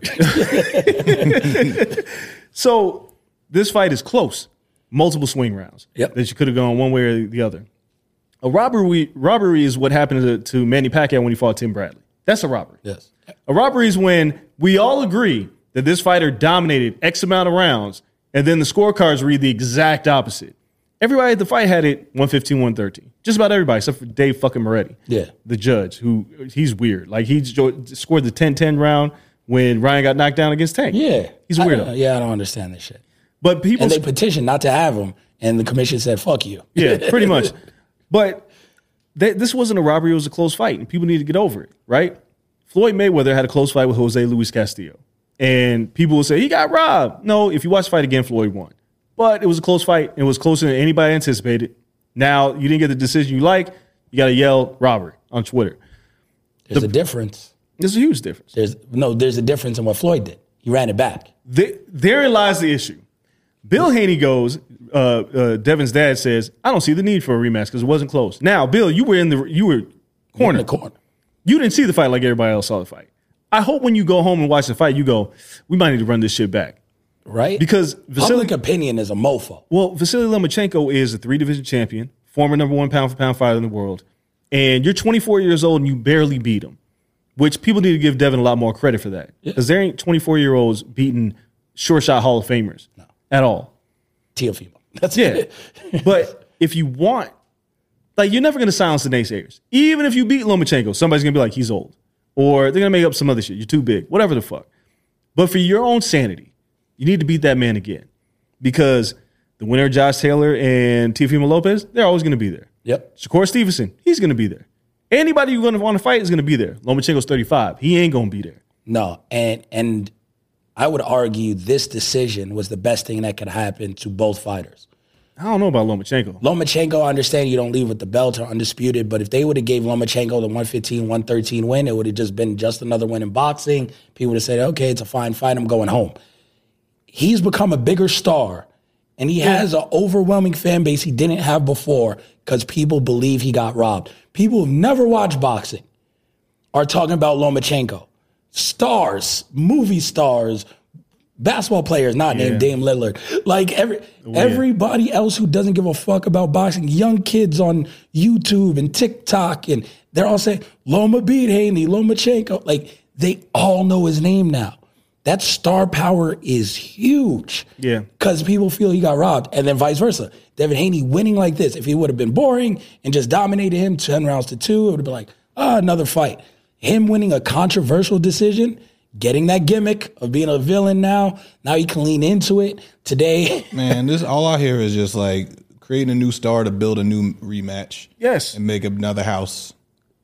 so this fight is close, multiple swing rounds Yep. that you could have gone one way or the other. A robbery, robbery is what happened to, to Manny Pacquiao when he fought Tim Bradley. That's a robbery. Yes. A robbery is when we all agree that this fighter dominated X amount of rounds, and then the scorecards read the exact opposite. Everybody at the fight had it 115, 113. Just about everybody, except for Dave fucking Moretti. Yeah. The judge, who he's weird. Like he scored the 10 10 round when Ryan got knocked down against Tank. Yeah. He's weirdo. yeah, I don't understand this shit. But people And they petitioned not to have him. And the commission said, fuck you. Yeah, pretty much. But th- this wasn't a robbery; it was a close fight, and people need to get over it, right? Floyd Mayweather had a close fight with Jose Luis Castillo, and people will say he got robbed. No, if you watch the fight again, Floyd won, but it was a close fight. And it was closer than anybody anticipated. Now you didn't get the decision you like. You got to yell robbery on Twitter. There's a difference. There's a huge difference. There's no, there's a difference in what Floyd did. He ran it back. Th- therein lies the issue. Bill Haney goes. Uh, uh, Devin's dad says, "I don't see the need for a rematch because it wasn't close." Now, Bill, you were in the you were In corner. the corner. You didn't see the fight like everybody else saw the fight. I hope when you go home and watch the fight, you go, we might need to run this shit back. right? Because Vasily, public opinion is a mofo. well, Vasily Lomachenko is a three division champion, former number one pound for pound fighter in the world, and you're 24 years old and you barely beat him, which people need to give Devin a lot more credit for that because there ain't 24 year olds beating short shot Hall of Famers at all. Teofimo. That's Yeah. it. but if you want, like, you're never going to silence the naysayers. Even if you beat Lomachenko, somebody's going to be like, he's old. Or they're going to make up some other shit. You're too big. Whatever the fuck. But for your own sanity, you need to beat that man again. Because the winner, Josh Taylor and Teofimo Lopez, they're always going to be there. Yep. Shakur Stevenson, he's going to be there. Anybody you're going to want to fight is going to be there. Lomachenko's 35. He ain't going to be there. No, and and I would argue this decision was the best thing that could happen to both fighters. I don't know about Lomachenko. Lomachenko, I understand you don't leave with the belt or undisputed, but if they would have gave Lomachenko the 115, 113 win, it would have just been just another win in boxing. People would have said, okay, it's a fine fight, I'm going home. He's become a bigger star, and he has an overwhelming fan base he didn't have before because people believe he got robbed. People who've never watched boxing are talking about Lomachenko. Stars, movie stars, basketball players not named Dame Lillard. Like every everybody else who doesn't give a fuck about boxing, young kids on YouTube and TikTok, and they're all saying Loma beat Haney, Lomachenko. Like they all know his name now. That star power is huge. Yeah. Because people feel he got robbed. And then vice versa. Devin Haney winning like this, if he would have been boring and just dominated him 10 rounds to two, it would have been like, ah, another fight. Him winning a controversial decision, getting that gimmick of being a villain now, now he can lean into it. Today, Man, this all I hear is just like creating a new star to build a new rematch. Yes. And make another house.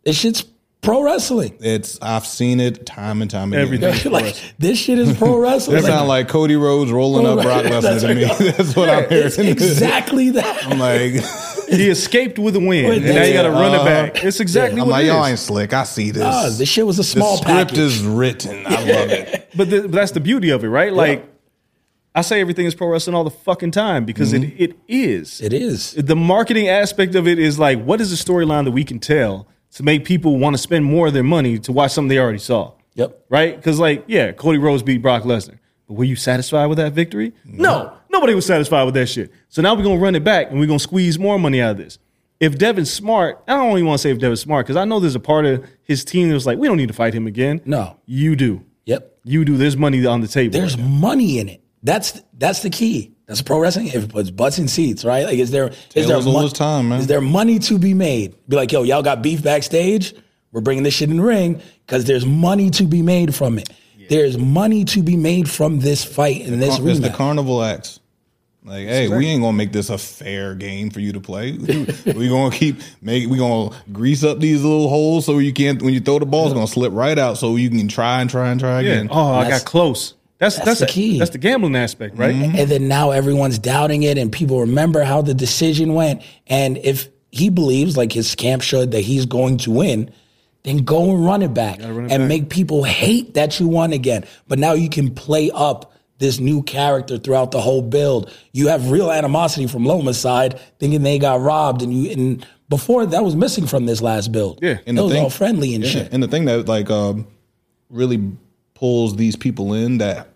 this shit's pro wrestling. It's I've seen it time and time again. Everything. like, this shit is pro wrestling. It sounds like Cody Rhodes rolling up Brock Lesnar to me. That's what I'm hearing. it's exactly that. I'm like, He escaped with a win, and now you got to run it Uh-huh. back. It's exactly I'm what like, it y'all is. ain't slick. I see this. Ah, this shit was a small the script package. is written. I love it. But, the, but that's the beauty of it, right? Like, I say everything is pro wrestling all the fucking time because it, it is. it is. The marketing aspect of it is like, what is the storyline that we can tell to make people want to spend more of their money to watch something they already saw? Yep. Right? Because, like, yeah, Cody Rhodes beat Brock Lesnar. But were you satisfied with that victory? No. Nobody was satisfied with that shit. So now we're going to run it back and we're going to squeeze more money out of this. If Devin's smart, I don't even want to say if Devin's smart because I know there's a part of his team that was like, we don't need to fight him again. No. You do. Yep. You do. There's money on the table. There's money in it. That's that's the key. That's pro wrestling. If it puts butts in seats, right? Like, is there is there Taylor's all his time, man. Is there money to be made? Be like, yo, y'all got beef backstage. We're bringing this shit in the ring because there's money to be made from it. There's money to be made from this fight and this It's the carnival acts. Like, hey, we ain't gonna make this a fair game for you to play. we gonna keep make we gonna grease up these little holes so you can't when you throw the ball, it's gonna slip right out so you can try and try and try Yeah. again. Oh, I got close. That's that's that's, the a- key. That's the gambling aspect, right? Mm-hmm. and then now everyone's doubting it and people remember how the decision went and if he believes like his camp should that he's going to win then go and run it back and make people hate that you won again but now you can play up this new character throughout the whole build you have real animosity from loma's side thinking they got robbed and you and before that was missing from this last build Yeah. it was all friendly and Yeah, shit And the thing that like um, really pulls these people in that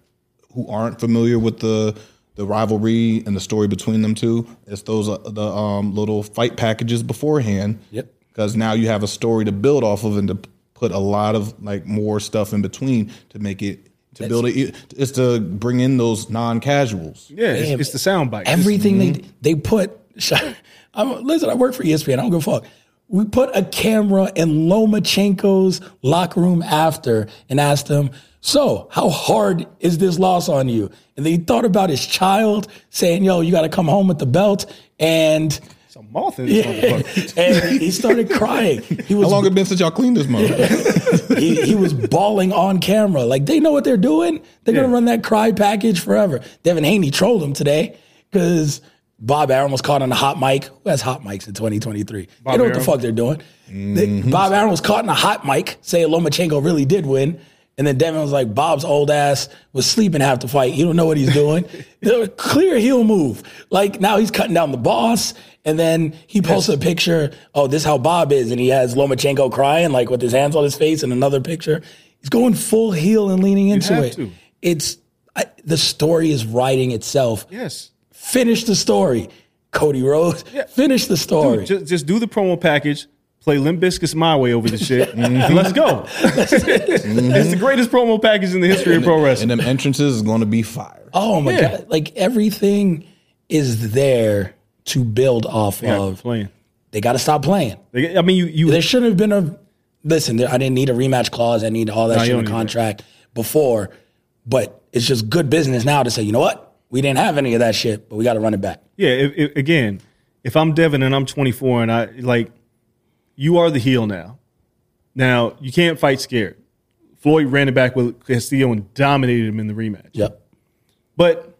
who aren't familiar with the the rivalry and the story between them two is those uh, the um, little fight packages beforehand. Yep. Because now you have a story to build off of and to put a lot of like more stuff in between to make it to build it. It's to bring in those non casuals. Yeah, it's, it's the sound bite. Everything they mm-hmm. they put. I'm, listen, I work for ESPN. I don't give a fuck. We put a camera in Lomachenko's locker room after and asked him, "So, how hard is this loss on you?" And he thought about his child, saying, "Yo, you got to come home with the belt." And It's a moth in this motherfucker. and he started crying. He was How long it been since y'all cleaned this mother? he, he was bawling on camera. Like they know what they're doing. They're gonna Yeah. run that cry package forever. Devin Haney trolled him today because Bob Arum was caught on a hot mic. Who has hot mics in 2023? they know what the Arum. fuck they're doing. They- mm-hmm. Bob Arum was caught in a hot mic saying Lomachenko really did win. And then Devin was like, Bob's old ass was sleeping half the fight. You don't know what he's doing. Clear heel move. Like now he's cutting down the boss. And then he posted a picture. Oh, this is how Bob is. And he has Lomachenko crying, like with his hands on his face, and another picture. He's going full heel and leaning into it. to. It's I, the story is writing itself. Yes. Finish the story, Cody Rhodes. Finish the story. Dude, just, just do the promo package. Play Limp Bizkit's My Way over the shit. and let's go. Mm-hmm. it's the greatest promo package in the history of pro wrestling. And them entrances is going to be fire. oh my Yeah. god! Like everything is there to build off Yeah, of. playing. They got to stop playing. Like, I mean, you you There shouldn't have been a listen. There, I didn't need a rematch clause. I need all that No, shit in the need that. contract before. But it's just good business now to say, you know what? We didn't have any of that shit, but we got to run it back. yeah. If, if, again, if I'm Devin and I'm 24 and I like, you are the heel now. Now you can't fight scared. Floyd ran it back with Castillo and dominated him in the rematch. Yep. But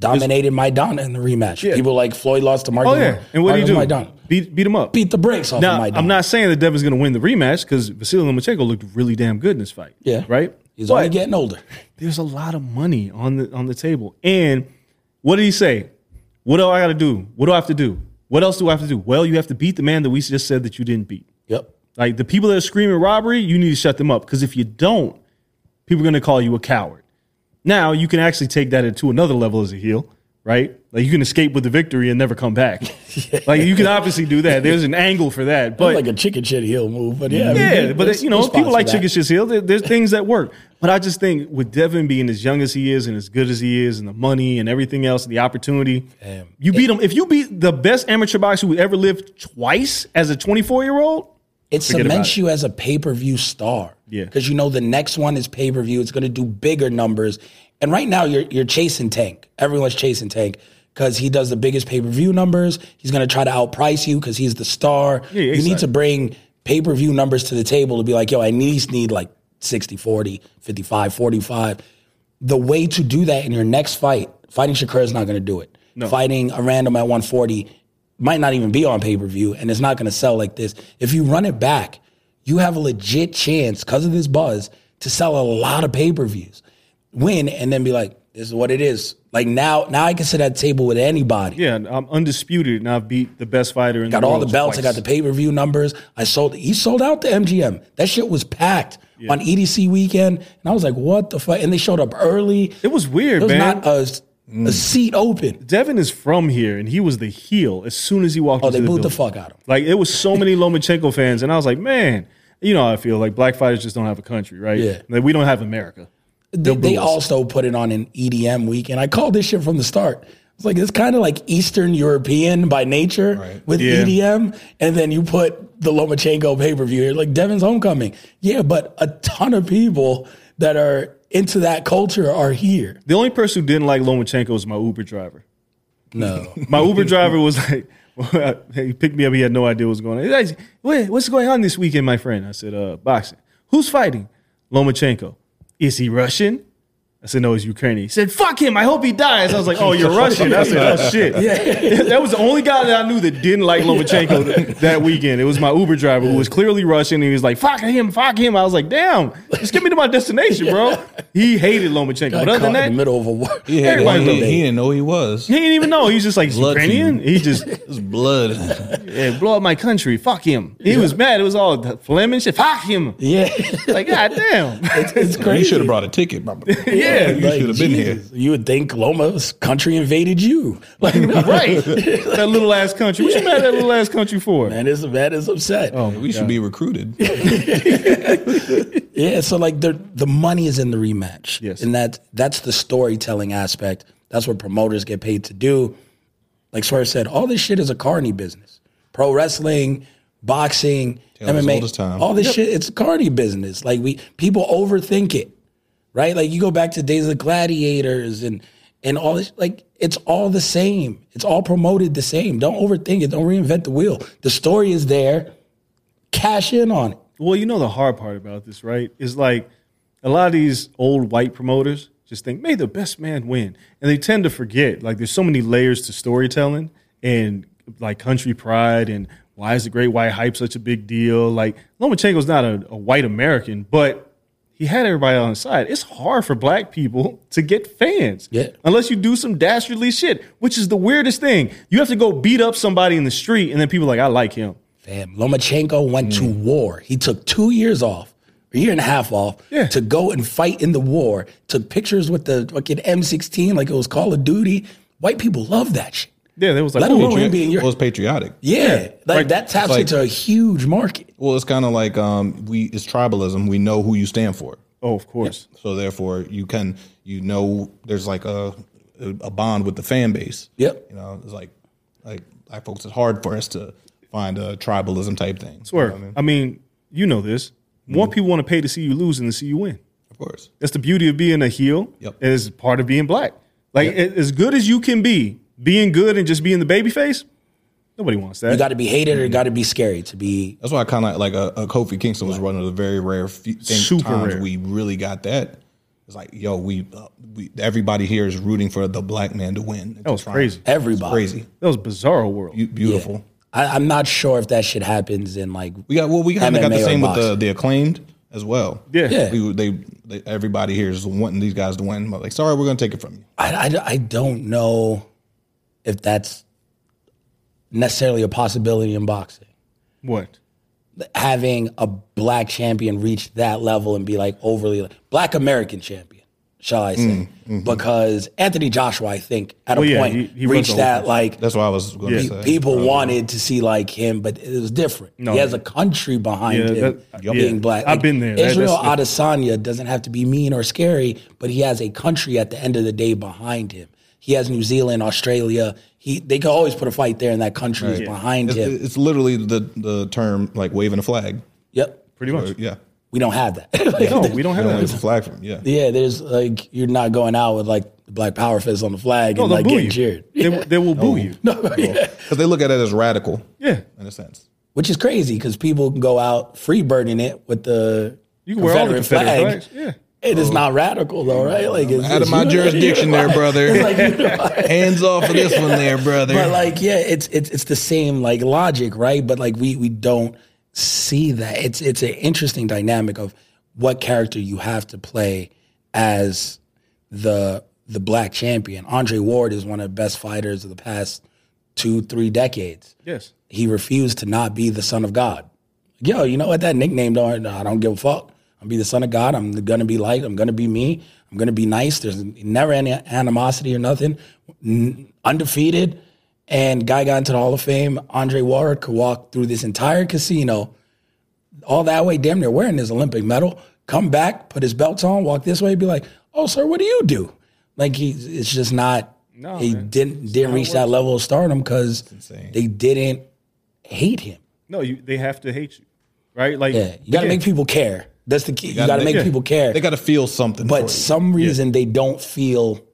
Dominated Maidana in the rematch. Yeah. People like Floyd lost to Mark. oh yeah, and what do you do? Maidana. Beat beat him up. Beat the brakes off Now, of Maidana. I'm not saying that Devin's going to win the rematch because Vasily Lomachenko looked really damn good in this fight. Yeah. right. He's But only getting older. there's a lot of money on the on the table. And what did he say? What do I got to do? What do I have to do? What else do I have to do? Well, you have to beat the man that we just said that you didn't beat. Yep. Like the people that are screaming robbery, you need to shut them up because if you don't, people are going to call you a coward. Now you can actually take that to another level as a heel, right? Like you can escape with the victory and never come back. Like you can obviously do that. There's an angle for that, But but like a chicken shit heel move. But yeah, I mean, yeah, but you know, people like chicken shit heel. There, there's things that work, but I just think with Devin being as young as he is and as good as he is, and the money and everything else, the opportunity, you beat him. If you beat the best amateur boxer who ever lived twice as a 24 year old, It cements it. you as a pay per view star. Yeah. Because you know the next one is pay per view. It's going to do bigger numbers. And right now you're you're chasing Tank. Everyone's chasing Tank because he does the biggest pay per view numbers. He's going to try to outprice you because he's the star. Yeah, you need to bring pay per view numbers to the table to be like, yo, I at least need like 60, 40, 55, 45. The way to do that in your next fight, fighting Shakur is not going to do it. Fighting a random at 140 might not even be on pay per view and it's not going to sell like this. If you run it back, you have a legit chance because of this buzz to sell a lot of pay per views, win, and then be like, this is what it is. Like now, now I can sit at the table with anybody. yeah, I'm undisputed, and I've beat the best fighter in Got the world. Got all the belts. I got the pay per view numbers. I sold. He sold out the MGM. That shit was packed on EDC weekend, and I was like, "What the fuck?" And they showed up early. It was weird, There was man. not a, a mm. seat open. Devin is from here, and he was the heel as soon as he walked. Oh, they the booed the fuck out of him. Like it was so many Lomachenko fans, and I was like, man, you know how I feel. Like black fighters just don't have a country, right? Yeah. Like we don't have America. They, they also put it on an EDM weekend. I called this shit from the start. It's like it's kind of like Eastern European by nature with Yeah. EDM, and then you put the Lomachenko pay per view. Here, like Devin's homecoming, yeah, but a ton of people that are into that culture are here. The only person who didn't like Lomachenko was my Uber driver. No, My Uber driver was like, he picked me up. He had no idea what was going on. He's like, What's going on this weekend, my friend? I said, uh, boxing. Who's fighting? Lomachenko. Is he Russian? I said, no, he's Ukrainian. He said, fuck him. I hope he dies. I was like, oh, you're Russian. I said, oh, shit. that was the only guy that I knew that didn't like Lomachenko th- that weekend. It was my Uber driver who was clearly Russian. And he was like, fuck him, fuck him. I was like, damn, just get me to my destination, bro. He hated Lomachenko. got But other caught than in that, the middle of a war. He, had, Everybody he, he didn't know who he was. he didn't even know. He's just like, he's Blood Ukrainian. feud. He just, His blood. yeah, blow up my country. Fuck him. He was mad. It was all Fleming shit. Fuck him. Yeah, Like, god damn. it's crazy. He should have brought a ticket. Probably. Yeah, he should have been here. You would think Loma's country invaded you. Like, right. that little ass country. What you mad at that little ass country for? man is man is upset. Oh, We should be recruited. Yeah, so like the the money is in the rematch. Yes. And that that's the storytelling aspect. That's what promoters get paid to do. Like Swerve said, all this shit is a carny business. Pro wrestling, boxing, Tale MMA, time. all this shit, it's a carny business. Like we people overthink it. Right? Like you go back to Days of Gladiators and and all this like it's all the same. It's all promoted the same. Don't overthink it. Don't reinvent the wheel. The story is there. Cash in on it. Well, you know the hard part about this, right? Is like a lot of these old white promoters just think, may the best man win. And they tend to forget, like, there's so many layers to storytelling and like country pride and why is the great white hype such a big deal? Like, Lomachenko's not a, a white American, but he had everybody on his side. It's hard for black people to get fans. Yeah. Unless you do some dastardly shit, which is the weirdest thing. You have to go beat up somebody in the street and then people are like, I like him. Fam, Lomachenko went to Mm. war. He took two years off a year and a half off Yeah. to go and fight in the war. Took pictures with the fucking M16 like it was Call of Duty. White people love that shit. Yeah, there was like Let alone him being your Well, it's patriotic. yeah, like right. that taps like- into a huge market. Well, it's kind of like um, we it's tribalism. We know who you stand for, oh, of course. so therefore you can you know there's like a a bond with the fan base. Yep. You know, it's like like black folks. It's hard for us to find a tribalism type thing. Swear. You know I mean? I mean, you know this. More people want to pay to see you lose than to see you win. Of course. That's the beauty of being a heel. Yep. Is part of being black. Like a- as good as you can be, being good and just being the baby face. Nobody wants that. You got to be hated or you got to be scary to be. That's why I kind of like a, a Kofi Kingston was one of the very rare few things, Super times rare. we really got that. It's like, yo, we, uh, we everybody here is rooting for the black man to win. that was crazy. Everybody. Crazy, That was bizarro world. Be- beautiful. I, I'm not sure if that shit happens in like. We got well, we kind of got the same with the the acclaimed as well. Yeah. Yeah. we, they, they everybody here is wanting these guys to win. But like, sorry, we're gonna take it from you. I, I, I don't know if that's necessarily a possibility in boxing. What? Having a black champion reach that level and be like overly black American champion, shall I say? Because Anthony Joshua, I think, at a Mm, yeah, point he- he reached that whole like That's what I was gonna Yeah. say. people wanted to see like him, but it was different. No. he has a country behind Yeah, him that- being black. I've been there. Israel that's- Adesanya doesn't have to be mean or scary, but he has a country at the end of the day behind him. He has New Zealand, Australia. He they could always put a fight there, and that country is behind It's, him. it's literally the the term like waving a flag. Yep, Pretty much. Yeah, we don't have that. No, we don't have don't a flag from yeah. yeah, there's like you're not going out with like the Black Power fist on the flag No, and they'll like boo getting you. cheered. They, will- they will boo oh. you. No, oh. yeah. Because they look at it as radical. Yeah. in a sense. which is crazy because people can go out free burning it with the You can wear all the Confederate Confederate flag. flags. Yeah. It is oh. not radical though, right? Like it's, Out of it's my uni- jurisdiction, there, brother. It's like. Hands off of this one, there, brother. but like, yeah, it's it's it's the same like logic, right? But like we we don't see that. It's it's an interesting dynamic of what character you have to play as the the black champion. Andre Ward is one of the best fighters of the past two three decades. Yes. He refused to not be the son of God. Yo, you know what that nickname don't I don't give a fuck. I'm be the son of God. I'm gonna be light. I'm gonna be me. I'm gonna be nice. There's never any animosity or nothing. N- undefeated. And guy got into the Hall of Fame. Andre Ward could walk through this entire casino, all that way, damn near wearing his Olympic medal. Come back, put his belts on, walk this way, be like, "Oh, sir, what do you do?" Like he, it's just not. No, he man. didn't didn't reach that level of stardom because they didn't hate him. No, you they have to hate you. Right? Like Yeah, you got to make people care. That's the key. You got to make yeah. people care. They got to feel something. for but you. some reason they don't feel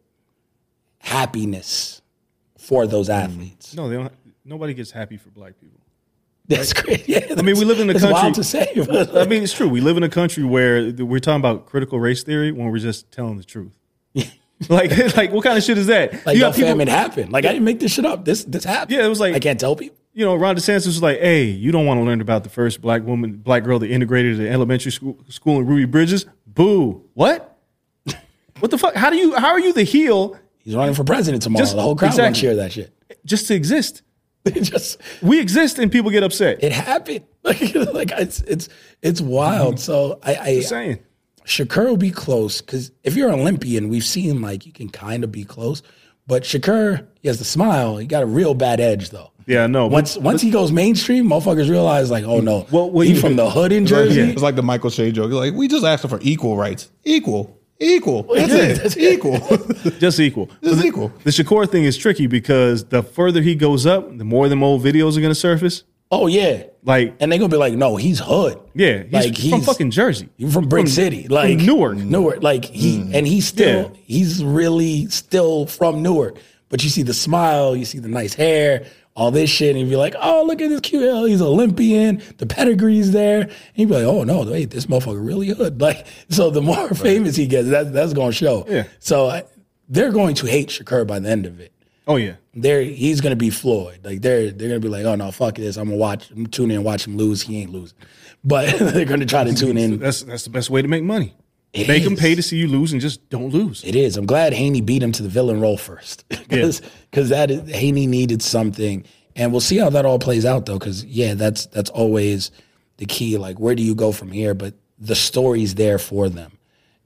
happiness for those Mm. athletes. No, they don't nobody gets happy for black people. That's great. Yeah, I mean, we live in a country. wild to say. but, I mean, it's true. We live in a country where we're talking about critical race theory when we're just telling the truth. like, like what kind of shit is that? like, you no, got people, fam, it happened. Like, I didn't make this shit up. This this happened. Yeah, it was like- I can't tell people. You know, Ron DeSantis was like, "Hey, you don't want to learn about the first black woman, black girl that integrated an elementary school, school in Ruby Bridges." Boo! What? what the fuck? How do you? How are you the heel He's running for president tomorrow. Just- the whole crowd won't exactly. cheer that shit. just to exist? Just We exist and people get upset. it happened. Like, like it's it's it's wild. Mm-hmm. So I, I Just saying. Shakur will be close because if you're an Olympian, we've seen like you can kind of be close. But Shakur, he has the smile. He got a real bad edge though. Yeah, no. but- Once once he goes mainstream, motherfuckers realize like, oh no, Well, well, he you- from the hood in It's like, Jersey. it's like the Michael Che joke. Like we just asked for equal rights. Equal. Equal. That's Yeah, it. that's it. equal. just equal. Just the, equal. The Shakur thing is tricky because the further he goes up, the more them old videos are going to surface. Oh yeah, Like, and they gonna be like, no, he's hood. yeah, he's like from fucking Jersey. He's from Brick City, like Newark. Newark, like he Mm. and he's still Yeah. he's really still from Newark. But you see the smile, you see the nice hair, all this shit, and you be like, oh, look at this QL, He's Olympian. The pedigree's there, and you be like, oh no, wait, this motherfucker really hood. Like, so the more famous he gets, that, that's gonna show. Yeah. So I, they're going to hate Shakur by the end of it. Oh yeah, They're he's gonna be Floyd. Like they're they're gonna be like, oh no, fuck this. I'm gonna watch, I'm tune in, and watch him lose. He ain't losing. But they're gonna try to tune in that's that's the best way to make money. It make them is. pay to see you lose and just don't lose. It is. I'm glad Haney beat him to the villain role first, because that is, Haney needed something, and we'll see how that all plays out though. Because yeah, that's that's always the key. Like, where do you go from here? But the story's there for them.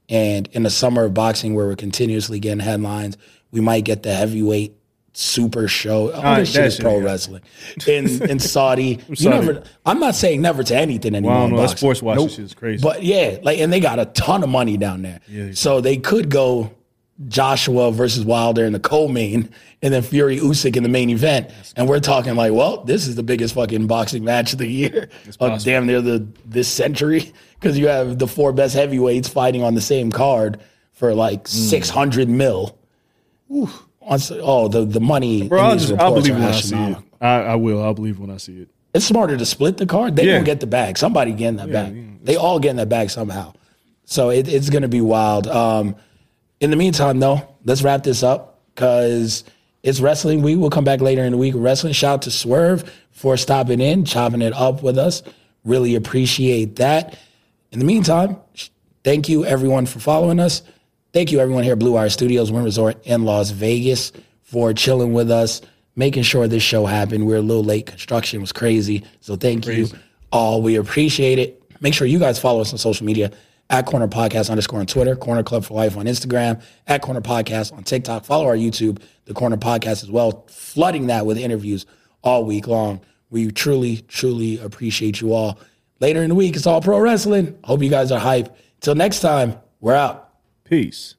And in the summer of boxing, where we're continuously getting headlines, we might get the heavyweight super show. All this shit is pro yeah. wrestling. In in Saudi, you Saudi. never. I'm not saying never to anything anymore. Well, I don't know. That sports watching Nope. shit is crazy. But yeah, like, and they got a ton of money down there. so they could go Joshua versus Wilder in the co-main, and then Fury Usyk in the main event. And we're talking like, well, this is the biggest fucking boxing match of the year, uh, damn near the this century, because you have the four best heavyweights fighting on the same card for like six hundred mil. On s- Oh, the the money. Bro, I'll, just, I'll believe when I see it. I, I will. I'll believe when I see it. It's smarter to split the card. They Yeah. don't get the bag. Somebody getting that bag. They all get in that bag somehow. So it, it's going to be wild. Um, in the meantime, though, let's wrap this up because it's wrestling week. We'll come back later in the week wrestling. Shout out to Swerve for stopping in, chopping it up with us. Really appreciate that. In the meantime, thank you everyone for following us. Thank you everyone here at Blue Wire Studios, Wynn Resort in Las Vegas for chilling with us, making sure this show happened. We are a little late. Construction was crazy. So thank you all. We appreciate it. Make sure you guys follow us on social media at Corner Podcast underscore on Twitter, Corner Club for Life on Instagram, at Corner Podcast on TikTok. Follow our YouTube, the Corner Podcast as well, flooding that with interviews all week long. We truly, truly appreciate you all. Later in the week, it's all pro wrestling. Hope you guys are hype. Till next time, we're out. Peace.